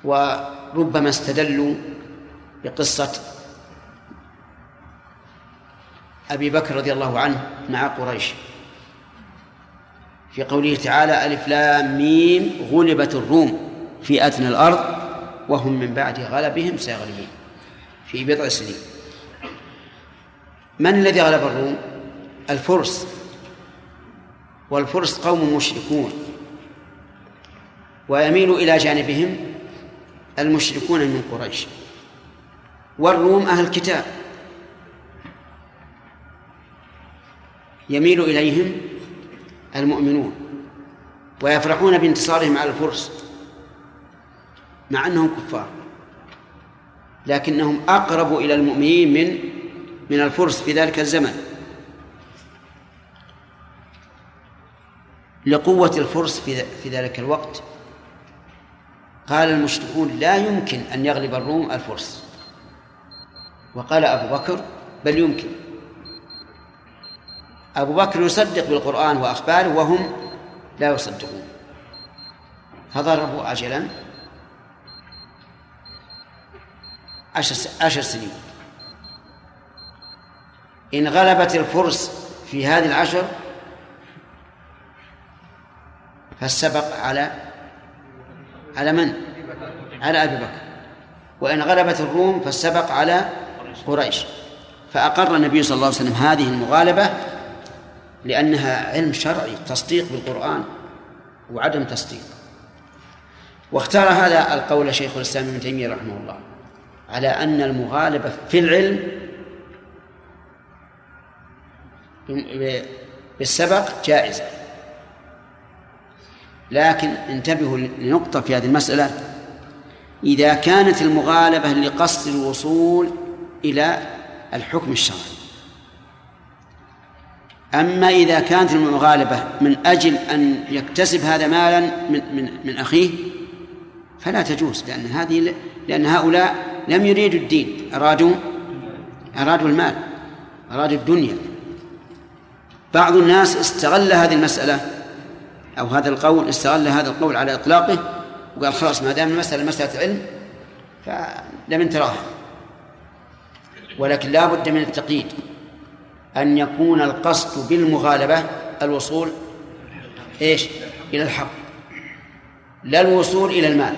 وربما استدلوا بقصة أبي بكر رضي الله عنه مع قريش. في قوله تعالى ألف لام ميم غلبت الروم في أدنى الأرض وهم من بعد غلبهم سيغلبون. في بضع سنين. من الذي غلب الروم؟ الفرس. والفرس قوم مشركون. ويميل إلى جانبهم المشركون من قريش. والروم أهل الكتاب يميل إليهم المؤمنون. ويفرحون بانتصارهم على الفرس. مع أنهم كفار. لكنهم أقرب إلى المؤمنين من من الفرس في ذلك الزمن. لقوة الفرس في ذلك الوقت. قال المشركون لا يمكن أن يغلب الروم الفرس. وقال أبو بكر بل يمكن. أبو بكر يصدق بالقرآن وأخباره وهم لا يصدقون. فضربوا عشر, عشر سنين. إن غلبت الفرس في هذه العشر فالسبق على على من؟ على أبي بكر. وإن غلبت الروم فالسبق على قريش. فأقر النبي صلى الله عليه وسلم هذه المغالبة لأنها علم شرعي تصديق بالقرآن وعدم تصديق. واختار هذا القول شيخ الإسلام ابن تيمية رحمه الله على أن المغالبة في العلم بالسبق جائزة. لكن انتبهوا لنقطة في هذه المسألة. إذا كانت المغالبة لقصد الوصول إلى الحكم الشرعي. أما إذا كانت المغالبة من أجل أن يكتسب هذا مالا من من من أخيه فلا تجوز لأن هذه لأن هؤلاء لم يريدوا الدين أرادوا أرادوا المال أرادوا الدنيا. بعض الناس استغل هذه المسألة أو هذا القول استغل هذا القول على إطلاقه وقال خلاص ما دام المسألة مسألة علم فلم تراها ولكن لا بد من التقييد. أن يكون القصد بالمغالبة الوصول إيش؟ إلى الحق. لا الوصول إلى المال.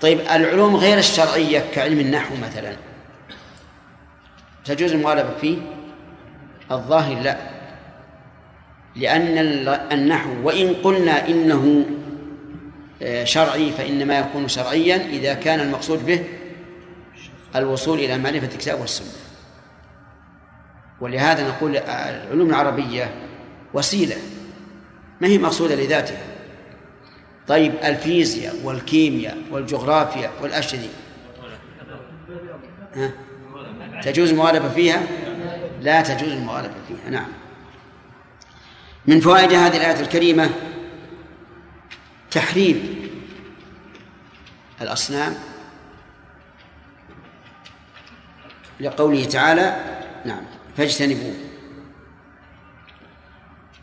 طيب العلوم غير الشرعية كعلم النحو مثلا تجوز المغالبة فيه؟ الظاهر لا. لأن النحو وإن قلنا إنه آه، شرعي فإنما يكون شرعيا إذا كان المقصود به الوصول إلى معرفة الكتاب والسنة. ولهذا نقول العلوم العربية وسيلة ما هي مقصودة لذاتها؟ طيب الفيزياء والكيمياء والجغرافيا والأشياء؟ تجوز المغالبة فيها؟ لا تجوز المغالبة فيها نعم. من فوائد هذه الآية الكريمة تحريم الأصنام لقوله تعالى نعم فاجتنبوه.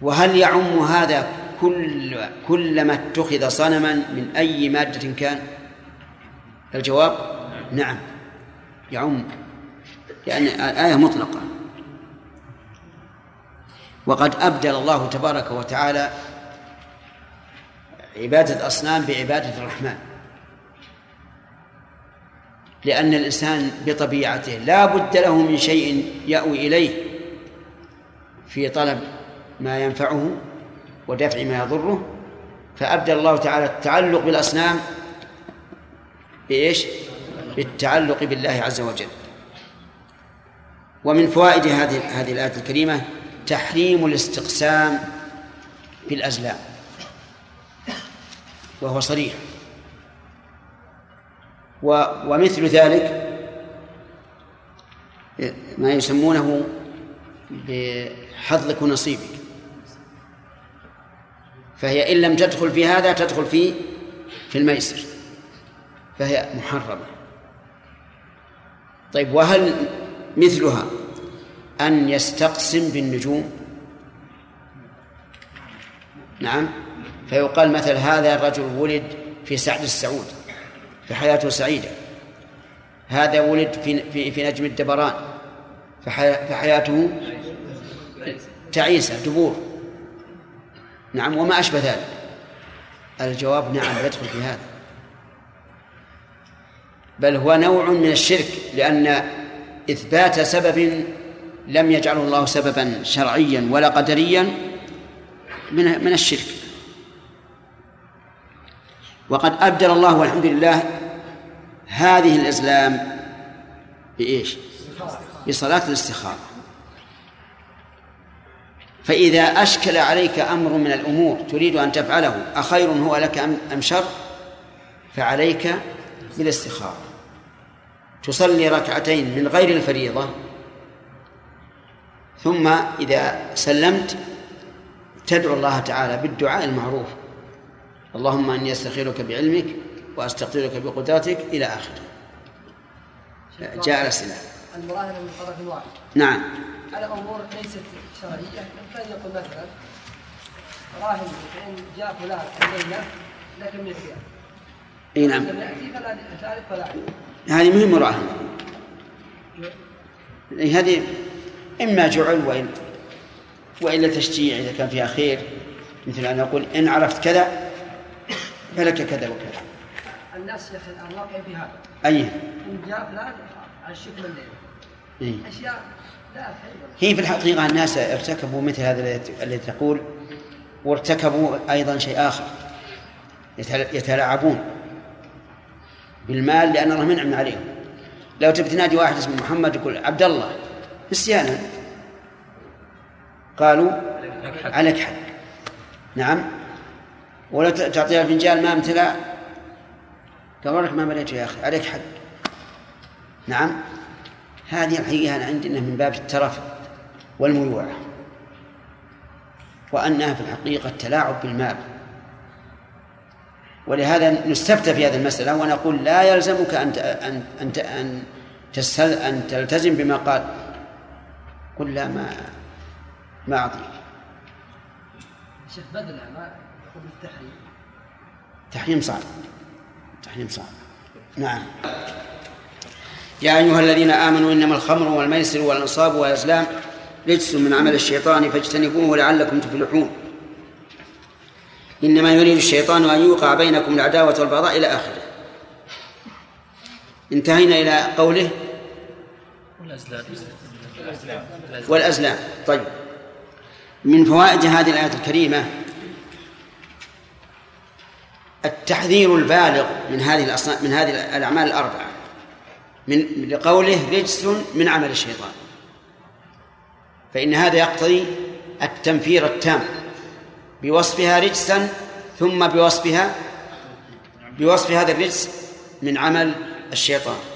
وهل يعم هذا كل كلما اتخذ صنما من أي مادة كان؟ الجواب نعم يعم لأن الآية مطلقة. وقد أبدل الله تبارك وتعالى عبادة الأصنام بعبادة الرحمن. لأن الإنسان بطبيعته لا بد له من شيء يأوي إليه في طلب ما ينفعه ودفع ما يضره. فأبدل الله تعالى التعلق بالأصنام بإيش؟ بالتعلق بالله عز وجل. ومن فوائد هذه هذه الآية الكريمة تحريم الاستقسام في الأزلام وهو صريح. ومثل ذلك ما يسمونه بحظك ونصيبك. فهي إن لم تدخل في هذا تدخل في في الميسر فهي محرمة. طيب وهل مثلها أن يستقسم بالنجوم. نعم. فيقال مثل هذا الرجل ولد في سعد السعود فحياته سعيدة. هذا ولد في في, نجم الدبران فحياته تعيسة دبور. نعم وما أشبه ذلك. الجواب نعم يدخل في هذا. بل هو نوع من الشرك لأن إثبات سبب لم يجعله الله سببا شرعيا ولا قدريا من من الشرك. وقد أبدل الله والحمد لله هذه الإسلام بإيش؟ بصلاة الاستخارة. فإذا أشكل عليك أمر من الأمور تريد أن تفعله أخير هو لك أم شر؟ فعليك بالاستخارة. تصلي ركعتين من غير الفريضة ثم إذا سلمت تدعو الله تعالى بالدعاء المعروف. اللهم إني أستخيرك بعلمك وأستقدرك بقدرتك إلى آخره. جاء الاسئله المراهنه من طرف واحد. نعم. على أمور ليست شرعية. كان يقول مثلا راهن فان جاء فلان الليلة لك 100 ريال إي نعم. هذه مهمة مراهنه هذه إما جعل وإن وإلا تشجيع إذا كان فيها خير مثل أن نقول إن عرفت كذا فلك كذا وكذا. الناس يا أخي الآن واقعين في هذا. أي. إن جاء فلان على الشكل الليل. إيه؟ أشياء لا هي في الحقيقة الناس ارتكبوا مثل هذا الذي- تقول وارتكبوا أيضا شيء آخر. يتل- يتلاعبون بالمال لأن الله منعم عليهم. لو تبي تنادي واحد اسمه محمد يقول عبد الله نسيانا. قالوا عليك حق. نعم. ولا تعطيها فنجان ماء امتلأ. قال والله ما مليته يا أخي. عليك حق. نعم. هذه الحقيقة أنا عندي أنها من باب الترف والميوعة وأنها في الحقيقة التلاعب بالمال. ولهذا نستفتى في هذه المسألة ونقول لا يلزمك أن أن أن أن تلتزم بما قال قل لا ما ما أعطيك. شيخ بدل ما يقول بالتحريم تحريم صعب. تحريم صعب. نعم. يا أيها الذين آمنوا إنما الخمر والميسر والأنصاب والأزلام رجس من عمل الشيطان فاجتنبوه لعلكم تفلحون. إنما يريد الشيطان أن يوقع بينكم العداوة والبغضاء إلى آخره. انتهينا إلى قوله والأزلام. والأزلام. طيب. من فوائد هذه الآية الكريمة التحذير البالغ من هذه الأصناف من هذه الأعمال الأربعة. من لقوله رجس من عمل الشيطان. فإن هذا يقتضي التنفير التام. بوصفها رجسا ثم بوصفها بوصف هذا الرجس من عمل الشيطان.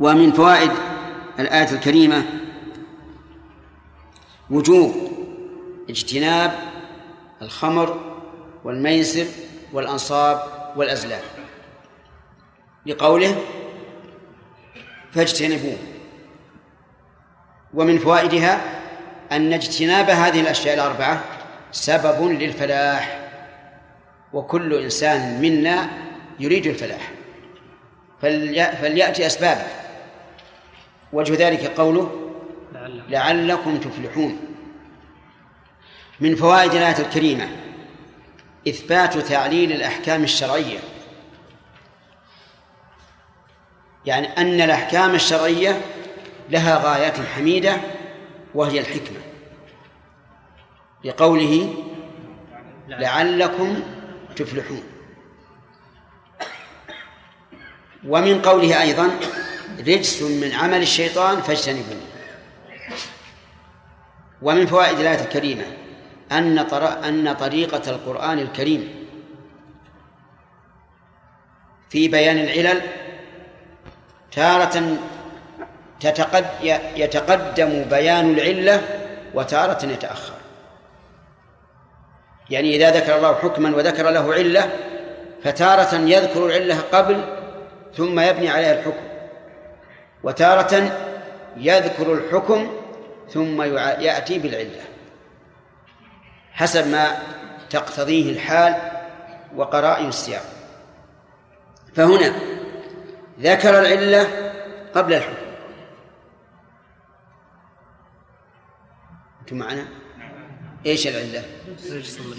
ومن فوائد الآية الكريمة وجوب اجتناب الخمر والميسر والأنصاب والأزلام. لقوله فاجتنبوه. ومن فوائدها أن اجتناب هذه الأشياء الأربعة سبب للفلاح. وكل إنسان منا يريد الفلاح. فلي- فليأتي أسبابه. وجه ذلك قوله لعلكم تفلحون. من فوائد الآية الكريمة إثبات تعليل الأحكام الشرعية. يعني أن الأحكام الشرعية لها غايات حميدة وهي الحكمة. لقوله لعلكم تفلحون. ومن قوله أيضا رجس من عمل الشيطان فاجتنبوه ومن فوائد الآية الكريمة أن. أن طريقة القرآن الكريم في بيان العلل تارة تتقد... يتقدم بيان العلة وتارة يتأخر يعني إذا ذكر الله حكما وذكر له علة فتارة يذكر العلة قبل ثم يبني عليها الحكم وتارة يذكر الحكم ثم يأتي بالعلة. حسب ما تقتضيه الحال وقرائن السياق. فهنا ذكر العلة قبل الحكم. أنتم معنا؟ إيش العلة؟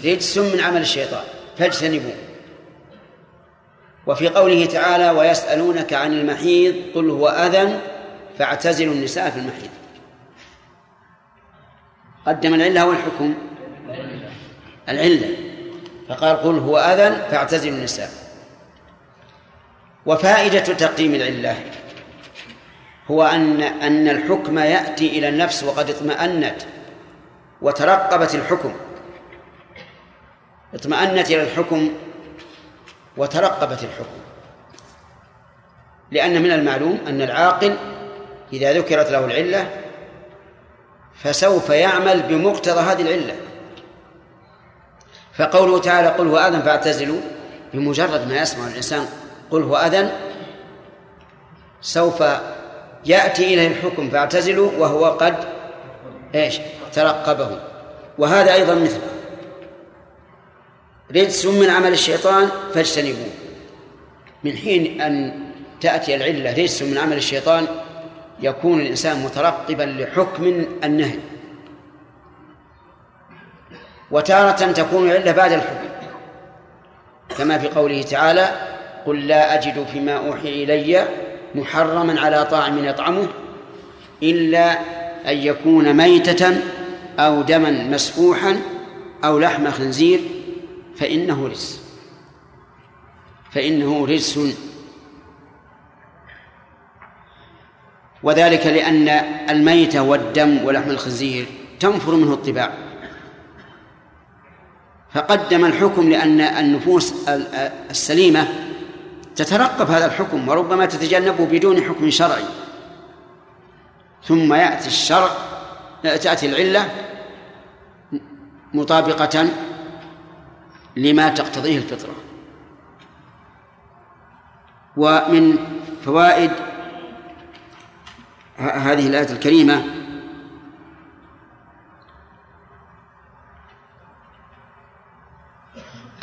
رجس من عمل الشيطان. فاجتنبوه. وفي قوله تعالى ويسألونك عن المحيض قل هو أذى فاعتزلوا النساء في المحيض. قدم العلة والحكم العلة. فقال قل هو أذى فاعتزلوا النساء. وفائدة تقديم العلة هو أن أن الحكم يأتي إلى النفس وقد اطمأنت وترقبت الحكم. اطمأنت إلى الحكم وترقبت الحكم. لأن من المعلوم أن العاقل إذا ذكرت له العلة فسوف يعمل بمقتضى هذه العلة. فقوله تعالى قل هو أذن فاعتزلوا بمجرد ما يسمع الإنسان قل هو أذن سوف يأتي إليه الحكم فاعتزلوا وهو قد إيش؟ ترقبه. وهذا أيضا مثله. رجس من عمل الشيطان فاجتنبوه. من حين أن تأتي العلة رجس من عمل الشيطان يكون الإنسان مترقبا لحكم النهي. وتارة تكون العلة بعد الحكم. كما في قوله تعالى قل لا أجد فيما أوحي إلي محرما على طاعم يطعمه إلا أن يكون ميتة أو دما مسفوحا أو لحم خنزير فإنه رجس فإنه رجس وذلك لأن الميت والدم ولحم الخنزير تنفر منه الطباع. فقدم الحكم لأن النفوس السليمة تترقب هذا الحكم وربما تتجنبه بدون حكم شرعي. ثم يأتي الشرع تأتي العلة مطابقة لما تقتضيه الفطرة. ومن فوائد هذه الآية الكريمة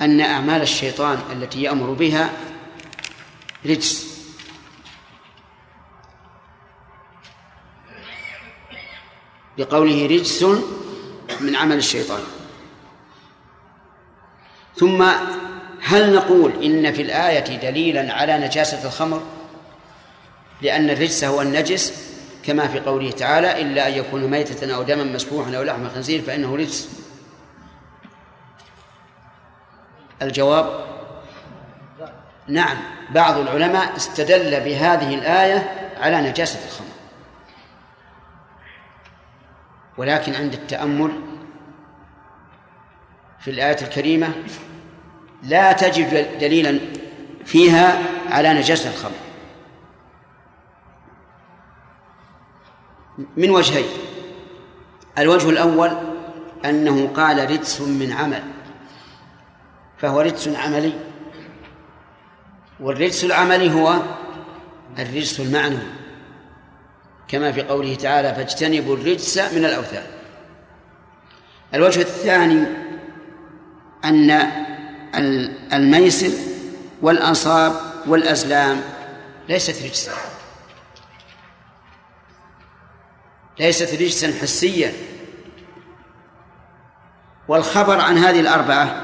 أن أعمال الشيطان التي يأمر بها رجس. بقوله رجس من عمل الشيطان. ثم هل نقول إن في الآية دليلا على نجاسة الخمر؟ لأن الرجس هو النجس كما في قوله تعالى إلا أن يكون ميتة أو دما مسفوحا أو لحم خنزير فإنه رجس. الجواب؟ نعم بعض العلماء استدل بهذه الآية على نجاسة الخمر. ولكن عند التأمل في الآية الكريمة لا تجد دليلا فيها على نجاسة الخمر. من وجهين. الوجه الأول أنه قال رجس من عمل فهو رجس عملي والرجس العملي هو الرجس المعنوي كما في قوله تعالى فاجتنبوا الرجس من الأوثان. الوجه الثاني أن الميسر والأنصاب والأزلام ليست رجسا. ليست رجسا حسيا. والخبر عن هذه الأربعة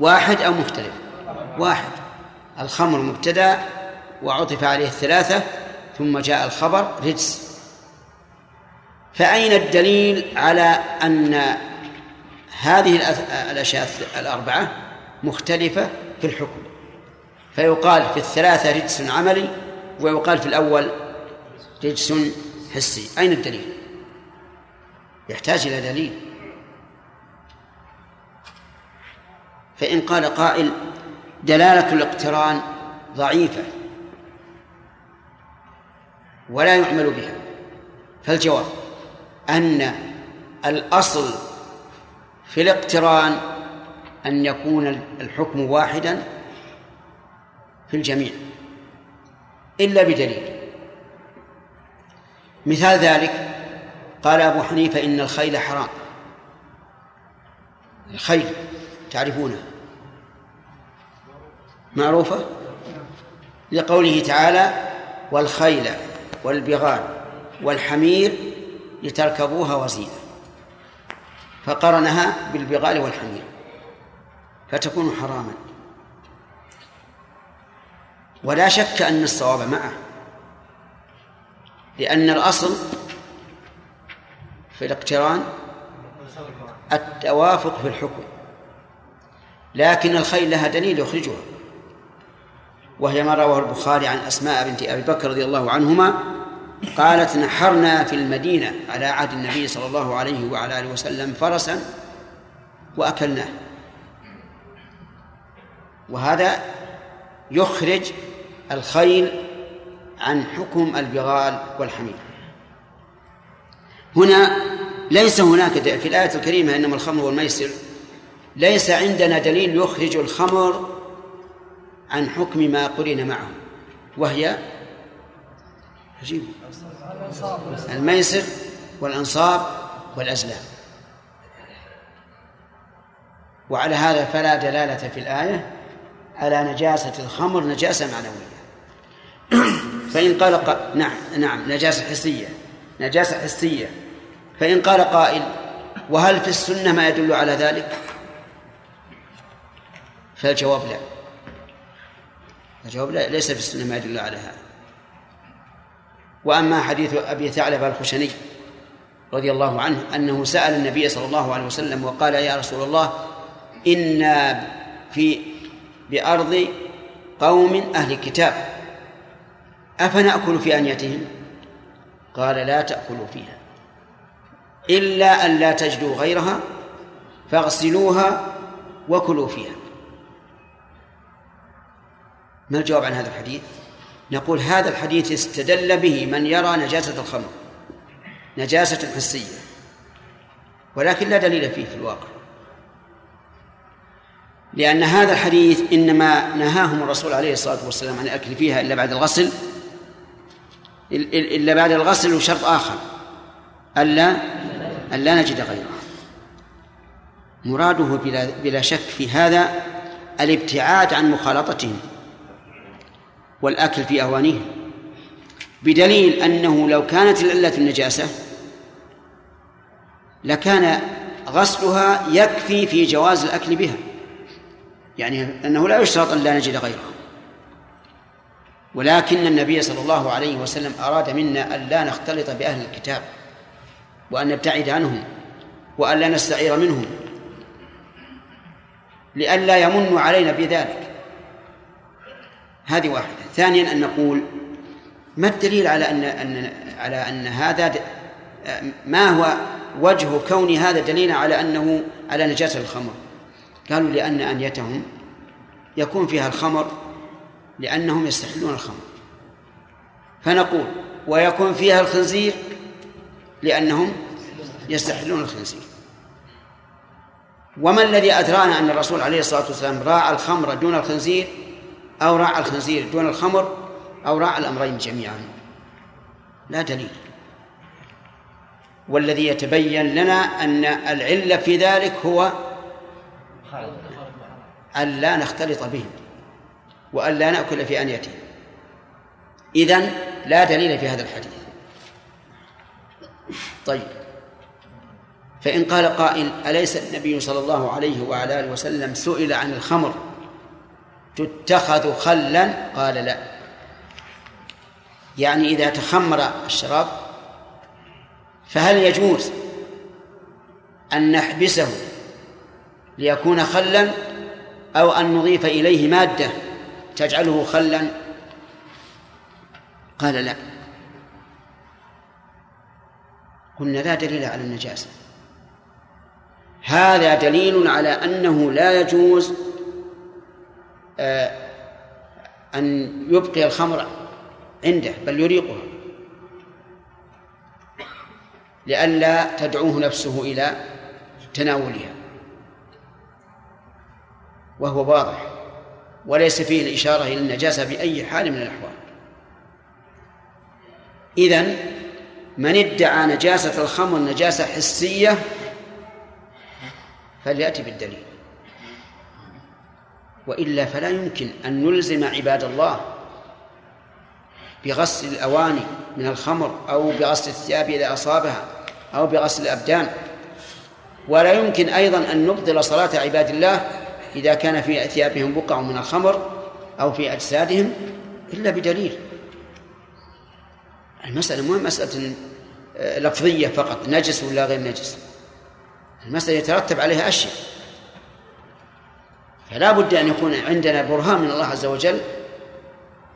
واحد أو مختلف؟ واحد. الخمر مبتدأ وعطف عليه الثلاثة ثم جاء الخبر رجس. فأين الدليل على أن هذه الأشياء الأربعة مختلفة في الحكم. فيقال في الثلاثة رجس عملي ويقال في الأول رجس حسي. أين الدليل؟ يحتاج إلى دليل. فإن قال قائل دلالة الاقتران ضعيفة ولا يعمل بها فالجواب أن الأصل في الاقتران أن يكون الحكم واحدا في الجميع إلا بدليل. مثال ذلك قال أبو حنيفة إن الخيل حرام. الخيل تعرفونها معروفة؟ لقوله تعالى والخيل والبغال والحمير لتركبوها وزينة فقرنها بالبغال والحمير فتكون حراما. ولا شك أن الصواب معه لأن الأصل في الاقتران التوافق في الحكم لكن الخيل لها دليل يخرجها. وهي ما رواه البخاري عن أسماء بنت أبي بكر رضي الله عنهما قالت نحرنا في المدينة على عهد النبي صلى الله عليه وعلى آله وسلم فرسا وأكلناه. وهذا يخرج الخيل عن حكم البغال والحمير. هنا ليس هناك في الآية الكريمة إنما الخمر والميسر ليس عندنا دليل يخرج الخمر عن حكم ما قرن معه وهي عجيب. الميسر والأنصاب والأزلام. وعلى هذا فلا دلالة في الآية على نجاسة الخمر نجاسة معنوية. فإن قال نعم نعم نجاسة حسية نجاسة حسية. فإن قال قائل وهل في السنة ما يدل على ذلك؟ فالجواب لا. الجواب لا ليس في السنة ما يدل على هذا. وأما حديث أبي ثعلب الخشني رضي الله عنه أنه سأل النبي صلى الله عليه وسلم وقال يا رسول الله إنا في بأرض قوم أهل كتاب أفنأكل في أنيتهم؟ قال لا تأكلوا فيها إلا أن لا تجدوا غيرها فاغسلوها وكلوا فيها. ما الجواب عن هذا الحديث؟ نقول هذا الحديث استدل به من يرى نجاسة الخمر نجاسة حسية ولكن لا دليل فيه في الواقع. لأن هذا الحديث إنما نهاهم الرسول عليه الصلاة والسلام عن الأكل فيها إلا بعد الغسل إلا بعد الغسل وشرط آخر ألا ألا نجد غيره. مراده بلا, بلا شك في هذا الابتعاد عن مخالطتهم. والأكل في أوانيهم بدليل أنه لو كانت العلة النجاسة لكان غسلها يكفي في جواز الأكل بها. يعني أنه لا يشترط أن لا نجد غيره. ولكن النبي صلى الله عليه وسلم أراد منا أن لا نختلط بأهل الكتاب وأن نبتعد عنهم وأن لا نستعير منهم لئلا يمنوا علينا بذلك. هذه واحدة. ثانيا أن نقول ما الدليل على أن أن على أن هذا ما هو وجه كون هذا دليلا على أنه على نجاسة الخمر؟ قالوا لأن أنيتهم يكون فيها الخمر لأنهم يستحلون الخمر. فنقول ويكون فيها الخنزير لأنهم يستحلون الخنزير. وما الذي أدرانا أن الرسول عليه الصلاة والسلام راعى الخمر دون الخنزير؟ أو راعى الخنزير دون الخمر أو راعى الأمرين جميعا. لا دليل. والذي يتبين لنا أن العلة في ذلك هو أن لا نختلط بهم وأن لا نأكل في أنيتهم إذن لا دليل في هذا الحديث. طيب. فإن قال قائل أليس النبي صلى الله عليه وعلى آله وسلم سئل عن الخمر تتخذ خلا؟ قال لا. يعني إذا تخمر الشراب فهل يجوز أن نحبسه ليكون خلا أو أن نضيف إليه مادة تجعله خلا؟ قال لا. قلنا لا دليل على النجاسة. هذا دليل على أنه لا يجوز أن يبقي الخمر عنده بل يريقها. لئلا تدعوه نفسه إلى تناولها. وهو واضح. وليس فيه الإشارة إلى النجاسة بأي حال من الأحوال. إذن من ادعى نجاسة الخمر نجاسة حسية فليأتي بالدليل. وإلا فلا يمكن أن نلزم عباد الله بغسل الأواني من الخمر أو بغسل الثياب إذا أصابها أو بغسل الأبدان. ولا يمكن أيضا أن نبطل صلاة عباد الله إذا كان في ثيابهم بقع من الخمر أو في أجسادهم إلا بدليل. المسألة مو مسألة آه، لفظية فقط نجس ولا غير نجس. المسألة يترتب عليها أشياء. فلا بد أن يكون عندنا برهان من الله عز وجل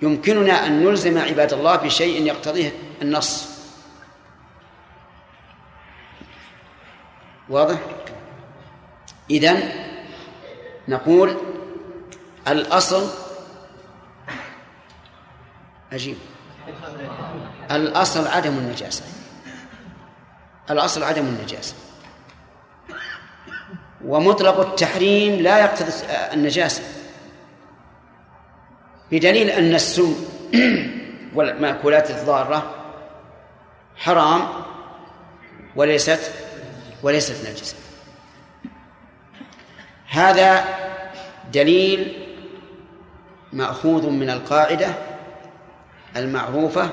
يمكننا أن نلزم عباد الله بشيء يقتضيه النص. واضح؟ إذن نقول الأصل عجيب الأصل عدم النجاسة. الأصل عدم النجاسة. ومطلق التحريم لا يقتضي النجاسة بدليل أن السم والمأكولات الضارة حرام وليست وليست نجسة. هذا دليل مأخوذ من القاعدة المعروفة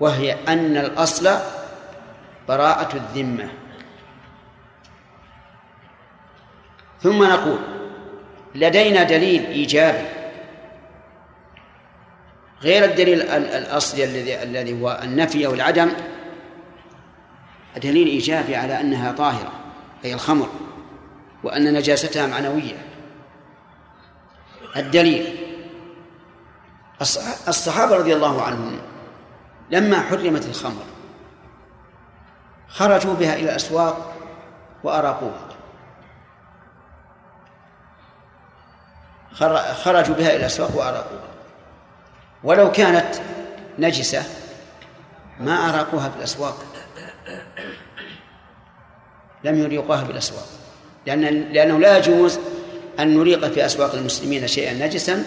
وهي أن الأصل براءة الذمة. ثم نقول لدينا دليل إيجابي. غير الدليل الأصلي الذي الذي هو النفي أو العدم دليل إيجابي على أنها طاهرة أي الخمر وأن نجاستها معنوية. الدليل الصحابة رضي الله عنهم لما حرمت الخمر خرجوا بها إلى الأسواق وأراقوها. خرجوا بها إلى الأسواق وأراقوها. ولو كانت نجسة ما أراقوها في الأسواق لم يريقوها في الأسواق لأن لأنه لا يجوز أن نريق في أسواق المسلمين شيئا نجسا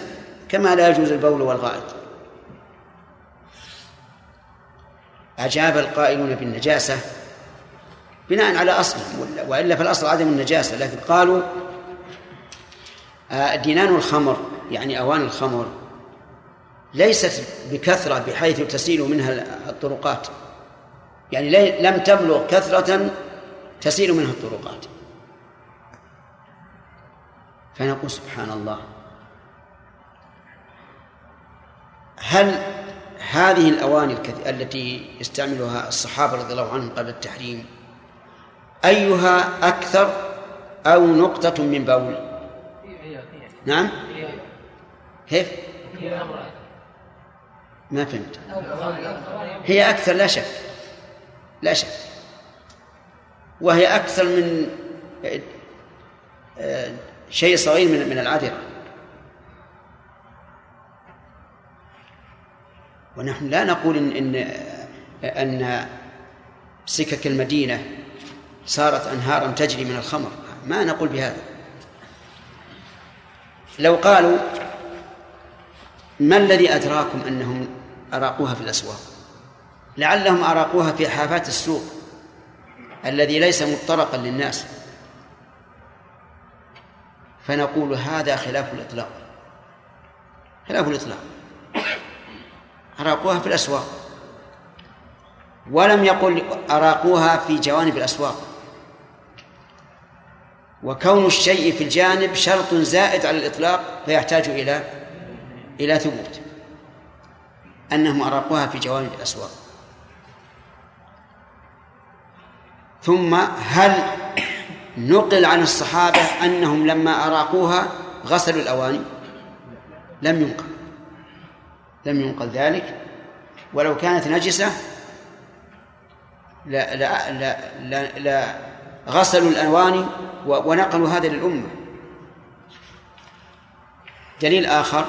كما لا يجوز البول والغائط. أجاب القائلون بالنجاسة بناء على أصلهم وإلا فالأصل عدم النجاسة لكن قالوا دينان الخمر يعني أوان الخمر ليست بكثرة بحيث تسيل منها الطرقات. يعني لم تبلغ كثرة تسيل منها الطرقات. فنقول سبحان الله. هل هذه الأواني التي يستعملها الصحابة رضي الله عنهم قبل التحريم أيها أكثر أو نقطة من بول؟ نعم؟ كيف ما فهمت. هي أكثر لا شك. لا شك. وهي أكثر من آه، شيء صغير من من العذرة. ونحن لا نقول إن, إن أن سكك المدينة صارت أنهارا تجري من الخمر. ما نقول بهذا. لو قالوا ما الذي أدراكم أنهم أراقوها في الأسواق؟ لعلهم أراقوها في حافات السوق الذي ليس مطرقا للناس. فنقول هذا خلاف الإطلاق. خلاف الإطلاق. أراقوها في الأسواق. ولم يقل أراقوها في جوانب الأسواق. وكون الشيء في الجانب شرط زائد على الإطلاق فيحتاج إلى إلى ثبوت أنهم أراقوها في جوانب الأسواق. ثم هل نقل عن الصحابة أنهم لما أراقوها غسلوا الأواني؟ لم ينقل لم ينقل ذلك. ولو كانت نجسة لا لا لا لا, لا غسلوا الأواني ونقلوا هذا للأمة. دليل آخر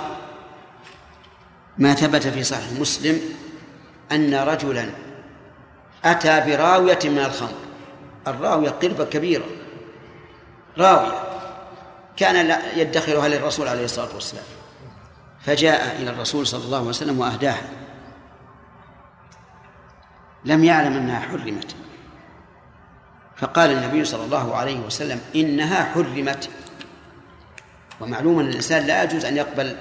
ما ثبت في صحيح مسلم أن رجلا أتى براوية من الخمر. الراوية قربة كبيرة. راوية كان يدخرها للرسول عليه الصلاة والسلام. فجاء إلى الرسول صلى الله عليه وسلم وأهداها لم يعلم أنها حرمت. فقال النبي صلى الله عليه وسلم إنها حرمت. ومعلوم أن الإنسان لا يجوز أن يقبل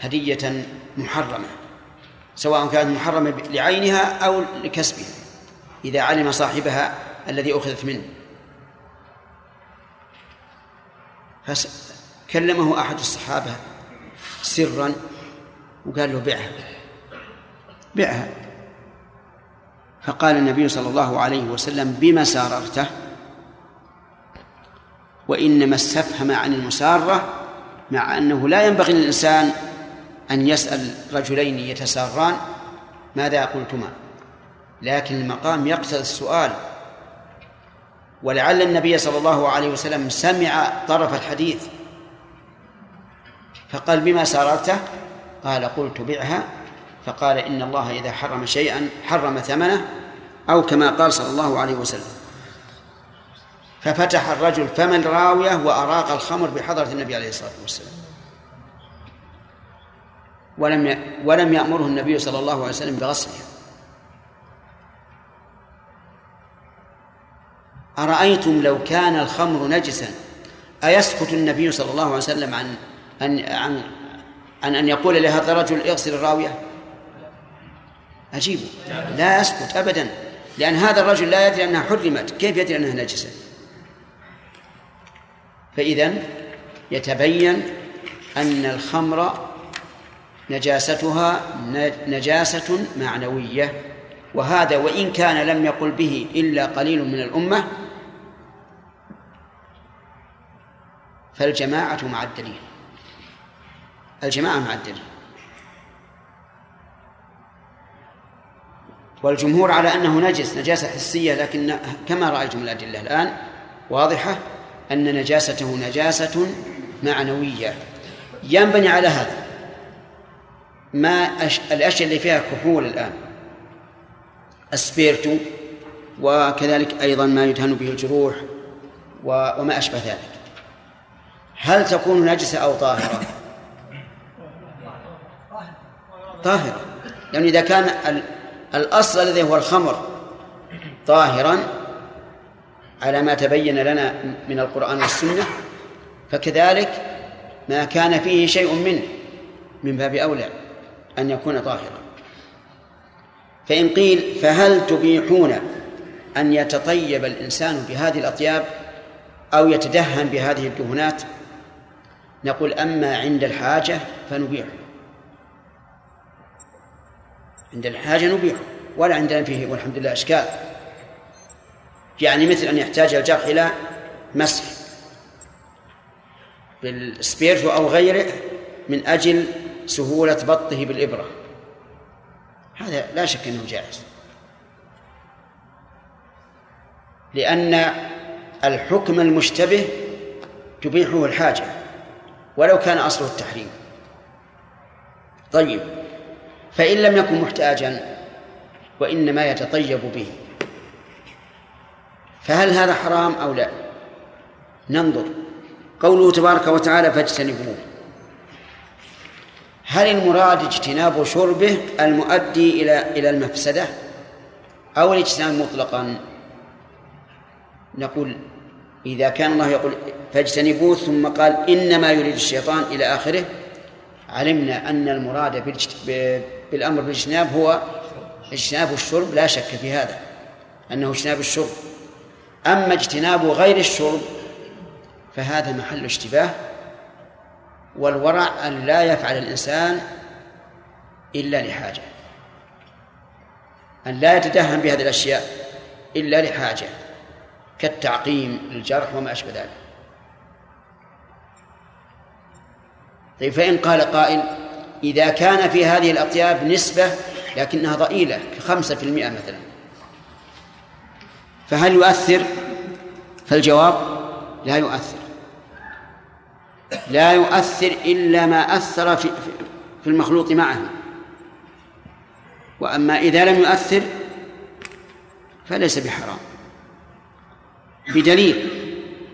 هدية محرمة سواء كانت محرمة لعينها أو لكسبها إذا علم صاحبها الذي أخذت منه. فكلمه أحد الصحابة سرا وقال له بعها بعها. فقال النبي صلى الله عليه وسلم بما ساررته؟ وإنما استفهم عن المسارة مع أنه لا ينبغي للإنسان أن يسأل رجلين يتساران ماذا قلتما؟ لكن المقام يقتضي السؤال. ولعل النبي صلى الله عليه وسلم سمع طرف الحديث فقال بما ساررته؟ قال قلت بعها. فقال إن الله إذا حرم شيئا حرم ثمنه أو كما قال صلى الله عليه وسلم. ففتح الرجل فم الراوية وأراق الخمر بحضرة النبي عليه الصلاة والسلام. ولم ولم يأمره النبي صلى الله عليه وسلم بغسلها أرأيتم لو كان الخمر نجسا؟ أيسكت النبي صلى الله عليه وسلم عن أن عن عن أن يقول لهذا الرجل اغسل الراوية؟ عجيب لا يسكت أبدا لأن هذا الرجل لا يدري أنها حرمت. كيف يدري أنها نجسة فإذا يتبين أن الخمر نجاستها نجاسة معنوية. وهذا وإن كان لم يقل به إلا قليل من الأمة فالجماعة مع الدليل. الجماعة مع الدليل. والجمهور على أنه نجس نجاسة حسية لكن كما رأيتم الأدلة الآن واضحة أن نجاسته نجاسة معنوية. ينبني على هذا ما أش... الأشياء اللي فيها كحول الآن. السبيرتو وكذلك أيضا ما يدهن به الجروح و... وما أشبه ذلك. هل تكون نجسة أو طاهرة. طاهرة. يعني إذا كان ال... الأصل الذي هو الخمر طاهرا على ما تبين لنا من القرآن والسنة فكذلك ما كان فيه شيء منه من باب أولى أن يكون طاهرا. فإن قيل فهل تبيحون أن يتطيب الإنسان بهذه الأطياب أو يتدهن بهذه الدهنات نقول أما عند الحاجة فنبيح عند الحاجة نبيح ولا عندنا فيه والحمد لله أشكال. يعني مثل أن يحتاج الجرح إلى مسح بالسبيرتو أو غيره من أجل سهولة بطه بالإبرة. هذا لا شك أنه جائز. لأن الحكم المشتبه تبيحه الحاجة ولو كان أصله التحريم. طيب. فإن لم يكن محتاجا وإنما يتطيب به. فهل هذا حرام أو لا؟ ننظر. قوله تبارك وتعالى فاجتنبوه. هل المراد اجتناب شربه المؤدي إلى إلى المفسدة أو الإجتناب مطلقا؟ نقول إذا كان الله يقول فاجتنبوه ثم قال إنما يريد الشيطان إلى آخره علمنا أن المراد بالأمر بالإجتناب هو اجتناب الشرب لا شك في هذا أنه اجتناب الشرب. أما اجتناب غير الشرب فهذا محل اشتباه والورع أن لا يفعل الإنسان إلا لحاجة أن لا يتدهن بهذه الأشياء إلا لحاجة كالتعقيم للجرح وما أشبه ذلك. طيب فإن قال قائل إذا كان في هذه الأطياب نسبة لكنها ضئيلة كخمسة في المئة مثلا. فهل يؤثر؟ فالجواب لا يؤثر. لا يؤثر إلا ما أثر في, في المخلوط معه. وأما إذا لم يؤثر فليس بحرام. بدليل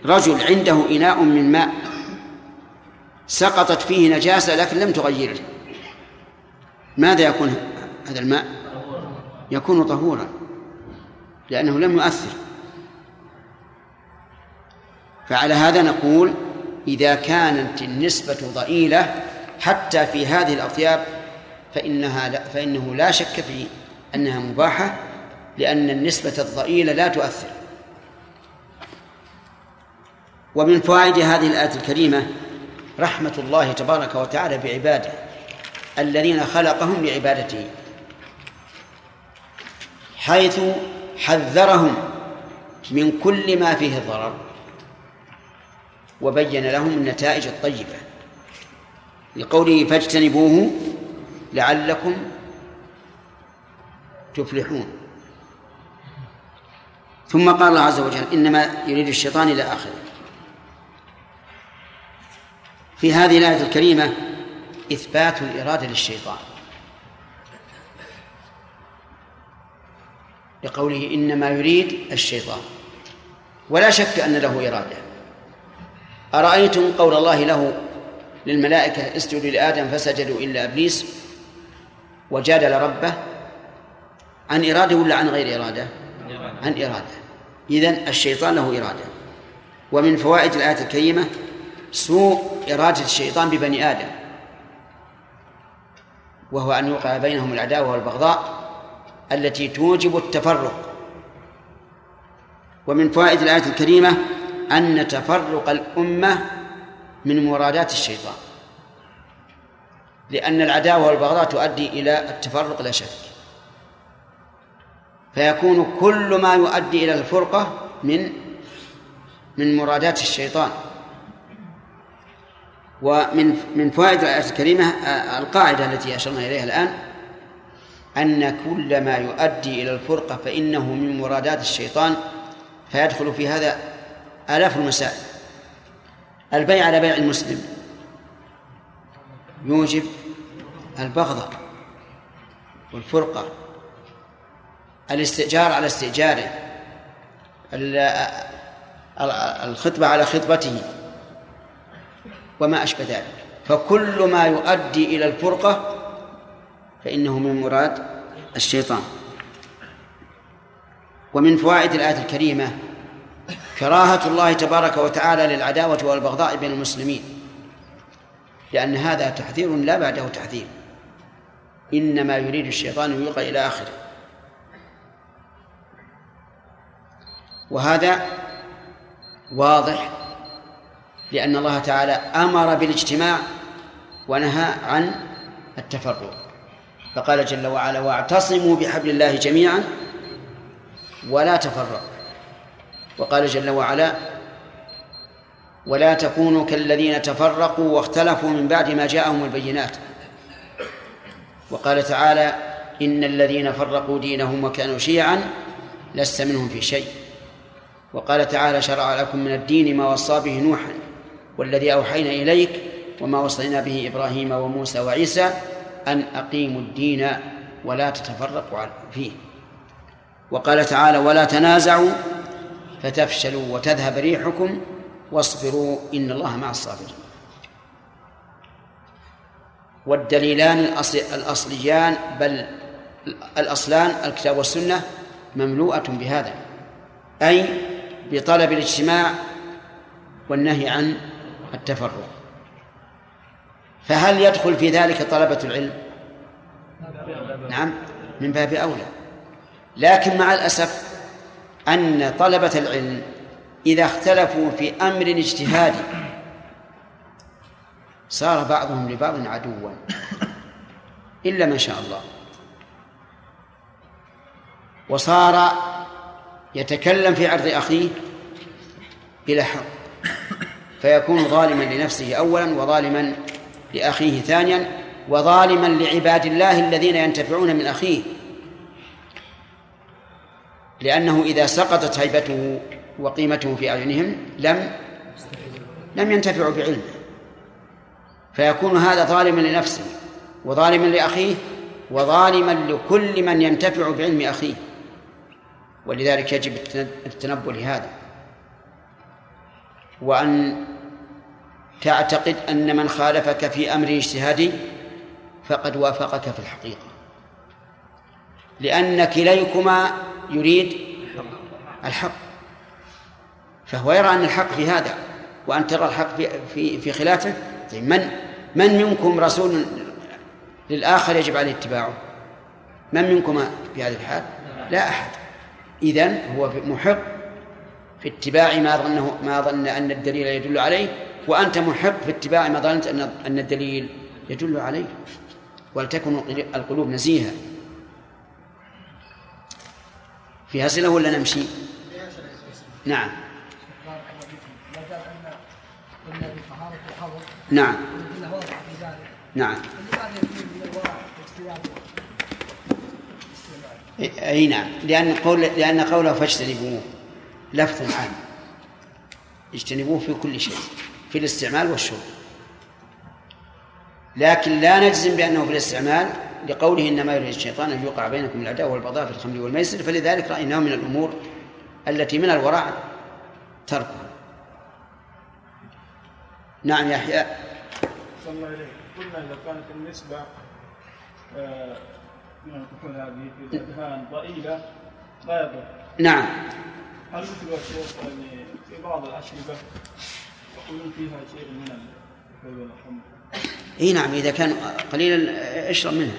رجل عنده إناء من ماء سقطت فيه نجاسة لكن لم تغيره. ماذا يكون هذا الماء؟ يكون طهورا لأنه لم يؤثر. فعلى هذا نقول إذا كانت النسبة ضئيلة حتى في هذه الأطياب فإنها لا فإنه لا شك في أنها مباحة لأن النسبة الضئيلة لا تؤثر. ومن فوائد هذه الآية الكريمة رحمة الله تبارك وتعالى بعباده. الذين خلقهم لعبادته حيث حذرهم من كل ما فيه ضرر وبين لهم النتائج الطيبة. لقوله فاجتنبوه لعلكم تفلحون. ثم قال الله عز وجل إنما يريد الشيطان إلى آخره. في هذه الآية الكريمة إثبات الإرادة للشيطان. لقوله إنما يريد الشيطان. ولا شك أن له إرادة. أرأيتم قول الله له للملائكة اسجدوا لآدم فسجدوا إلا إبليس وجادل ربه؟ عن إرادة ولا عن غير إرادة؟ عن إرادة. إذن الشيطان له إرادة. ومن فوائد الآية الكريمة سوء إرادة الشيطان ببني آدم. وهو أن يوقع بينهم العداوة والبغضاء التي توجب التفرق. ومن فوائد الآية الكريمة أن تفرق الأمة من مرادات الشيطان لأن العداوة والبغضاء تؤدي إلى التفرق لا شك. فيكون كل ما يؤدي إلى الفرقة من من مرادات الشيطان. ومن من فوائد الآية الكريمة آه، القاعدة التي أشرنا إليها الآن أن كل ما يؤدي إلى الفرقة فإنه من مرادات الشيطان فيدخل في هذا آلاف المسائل. البيع على بيع المسلم. يوجب البغضة والفرقة. الاستئجار على استئجاره. الخطبة على خطبته. وما أشبه ذلك. فكل ما يؤدي إلى الفرقة فإنه من مراد الشيطان. ومن فوائد الآية الكريمة كراهة الله تبارك وتعالى للعداوة والبغضاء بين المسلمين. لأن هذا تحذير لا بعده تحذير. إنما يريد الشيطان أن يوقع إلى آخره. وهذا واضح لأن الله تعالى أمر بالاجتماع ونهى عن التفرق. فقال جل وعلا واعتصموا بحبل الله جميعا ولا تفرقوا وقال جل وعلا ولا تكونوا كالذين تفرقوا واختلفوا من بعد ما جاءهم البينات. وقال تعالى إن الذين فرقوا دينهم وكانوا شيعا لست منهم في شيء. وقال تعالى شرع لكم من الدين ما وصى به نوحا. والذي أوحينا إليك وما وصينا به إبراهيم وموسى وعيسى أن أقيموا الدين ولا تتفرقوا فيه. وقال تعالى ولا تنازعوا فتفشلوا وتذهب ريحكم واصبروا إن الله مع الصابرين. والدليلان الأصليان بل الأصلان الكتاب والسنة مملوءة بهذا أي بطلب الاجتماع والنهي عن التفرق. فهل يدخل في ذلك طلبة العلم؟ نعم من باب أولى. لكن مع الأسف أن طلبة العلم إذا اختلفوا في أمر اجتهادي صار بعضهم لبعض عدوا إلا ما شاء الله. وصار يتكلم في عرض أخيه بلا حق. فيكون ظالما لنفسه أولا وظالما لأخيه ثانيا وظالما لعباد الله الذين ينتفعون من أخيه. لأنه إذا سقطت هيبته وقيمته في أعينهم لم لم ينتفعوا بعلمه. فيكون هذا ظالما لنفسه وظالما لأخيه وظالما لكل من ينتفع بعلم أخيه. ولذلك يجب التنبؤ لهذا. وأن تعتقد أن من خالفك في أمر اجتهادي فقد وافقك في الحقيقة. لأن كليكما يريد الحق. فهو يرى أن الحق في هذا وأن ترى الحق في في, في خلافه. طيب من من منكم رسول للآخر يجب عليه اتباعه؟ من منكم في هذه الحال؟ لا أحد. إذن هو محق في اتباع ما ظنه ما ظن أن الدليل يدل عليه وأنت محق في اتباع ما ظننت أن أن الدليل يدل عليه. ولتكن القلوب نزيهة. في أسئلة ولا نمشي؟ نعم. نعم. نعم؟ أي نعم. لأن قول لأن قوله فاجتنبوه. لفظ عام. اجتنبوه في كل شيء. في الاستعمال والشرب. لكن لا نجزم بأنه في الاستعمال لقوله إنما يريد الشيطان أن يوقع بينكم العداوة والبغضاء في الخمر والميسر فلذلك رأيناه من الأمور التي من الورع تركها نعم يحيى. صلى الله عليه قلنا لو كانت النسبة آه، من الكحول هذه في الأذهان ضئيلة لا يضر. نعم. هل مثل الشيخ يعني في بعض الأشربة فيها شيء من إي نعم إذا كان قليلا اشرب منها.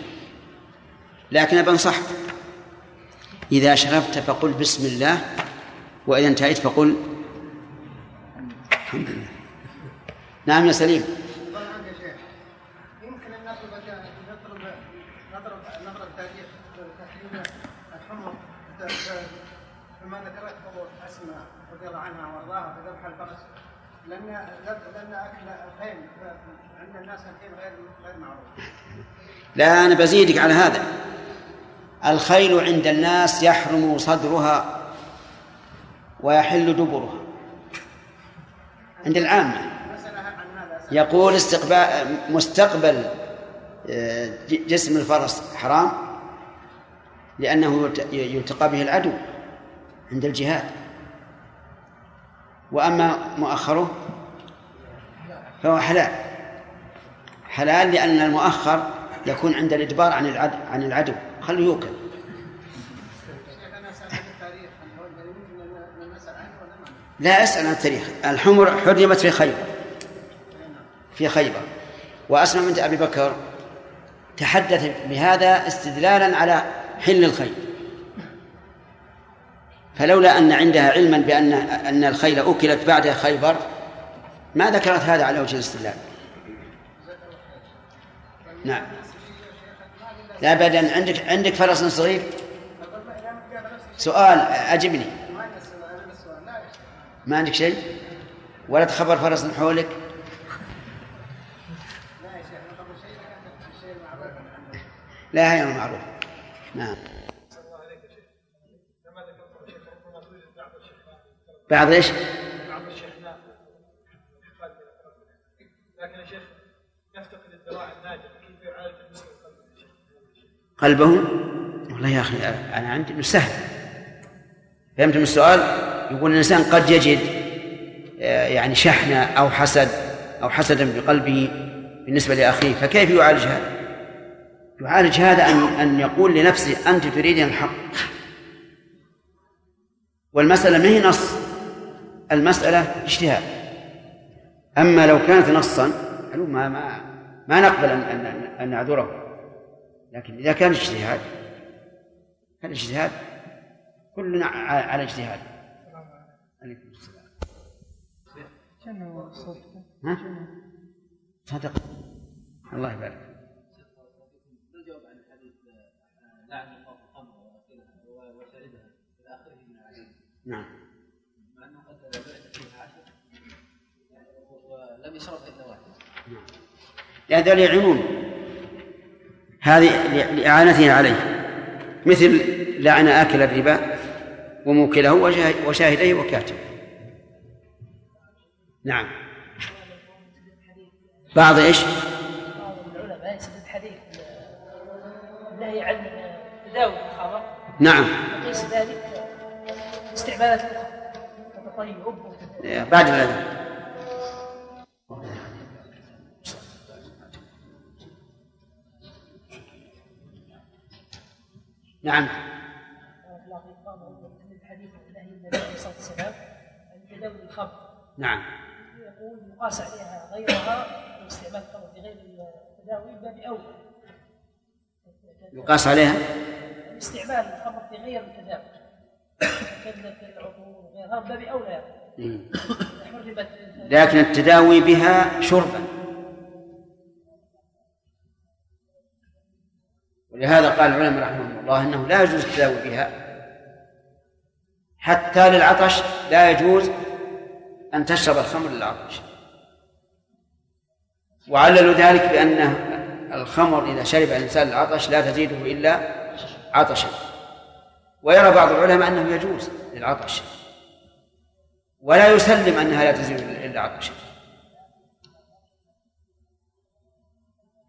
لكن بنصحك إذا شربت فقل بسم الله وإذا انتهيت فقل الحمد لله. نعم يا سليم والله عندي يا شيخ يمكن ان نطلب نضرب نضرب نضرب تاريخ تحريم الحمر كما ذكرت ابو اسماء رضي الله عنها وارضاها في ذبح الفرس لأن لأن أكل الخيل عند الناس الخيل غير غير معروف. لا أنا بزيدك على هذا. الخيل عند الناس يحرم صدرها ويحل دبرها. عند هذا يقول استقبال مستقبل آه، جسم الفرس حرام لأنه يلت- يلتقى به العدو عند الجهاد. وأما مؤخره فهو حلال. حلال لأن المؤخر يكون عند الإدبار عن العدو عن العدو. خليه يوكل. لا أسأل عن التاريخ. الحمر حرمت في خيبر. في خيبر. وأسمى بنت أبي بكر تحدث بهذا استدلالا على حل الخيل فلولا أن عندها علما بأن أن الخيل أكلت بعد خيبر ما ذكرت هذا على وجه الاستدلال. نعم. لا أبدا عندك عندك فرس صغير؟ سؤال أجبني ما عندك شيء؟ ولا تخبر فرس من حولك؟ لا هي معروف نعم. بعض إيش؟ بعض الشيخنا قلب لكن يا شيخ يفتقد الدواء الناجح كيف يعالج قلبه قلبه والله يا أخي أنا عندي مش سهل فهمت من السؤال؟ يقول الإنسان قد يجد آه، يعني شحنة أو حسد أو حسدا بقلبه بالنسبة لأخيه فكيف يعالج هذا؟ يعالج هذا أن أن يقول لنفسه أنت تريدين الحق والمسألة ما هي نص المسألة اجتهاد. أما لو كانت نصا ما ما ما نقبل ان ان أن نعذره. لكن إذا كان اجتهاد فالاجتهاد كلنا على اجتهاد. عليكم السلام. ها؟ صدق. الله يبارك. الجواب ولم يشربها إلا واحد. هذه لإعانته عليه. مثل لعن آكل الربا وموكله وشاه- وشاهديه وكاتبه. نعم. بعض إيش؟ بعض العلماء يستدل حديث النهي عن تداول الخمر. نعم. وقيس ذلك استعمالات أخرى كتطيب بعد الأذان. الخمر نعم. يقول يقاس عليها؟ غيرها واستعمال الخمر غير التداوي باب اولى يقاس عليها استعمال الخمر في غير التداوي كذلك العطور وغيرها باب اولى يعني لكن التداوي بها شربا. ولهذا قال العلماء رحمهم الله إنه لا يجوز التداوي بها. حتى للعطش لا يجوز أن تشرب الخمر للعطش. وعللوا ذلك بأن الخمر إذا شرب الإنسان العطش لا تزيده إلا عطشا. ويرى بعض العلماء أنه يجوز للعطش. ولا يسلم أنها لا تزيد إلا عطشا.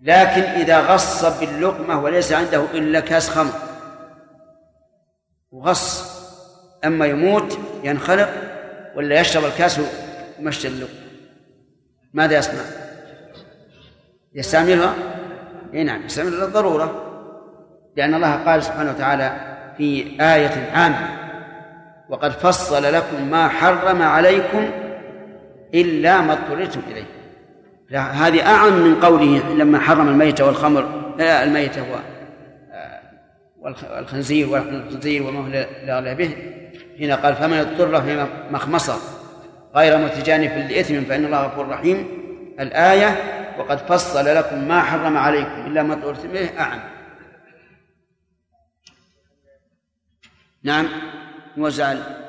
لكن إذا غص باللقمة وليس عنده إلا كاس خمر. وغص. أما يموت ينخلق ولا يشرب الكاس ويمشي اللقمة. ماذا يصنع؟ يستعملها؟ إي نعم يستعملها للضرورة. لأن الله قال سبحانه وتعالى في آية عامة وقد فصل لكم ما حرم عليكم إلا ما اضطررتم إليه. هذه أعم من قوله لما حرم الميت والخمر لا الميت هو والخنزير والخنزير وما لا به. هنا قال فمن اضطر في مخمصة غير متجانف لإثم فإن الله غفور رحيم. الآية وقد فصل لكم ما حرم عليكم إلا ما اضطررتم إليه أعم. نعم. وزعل.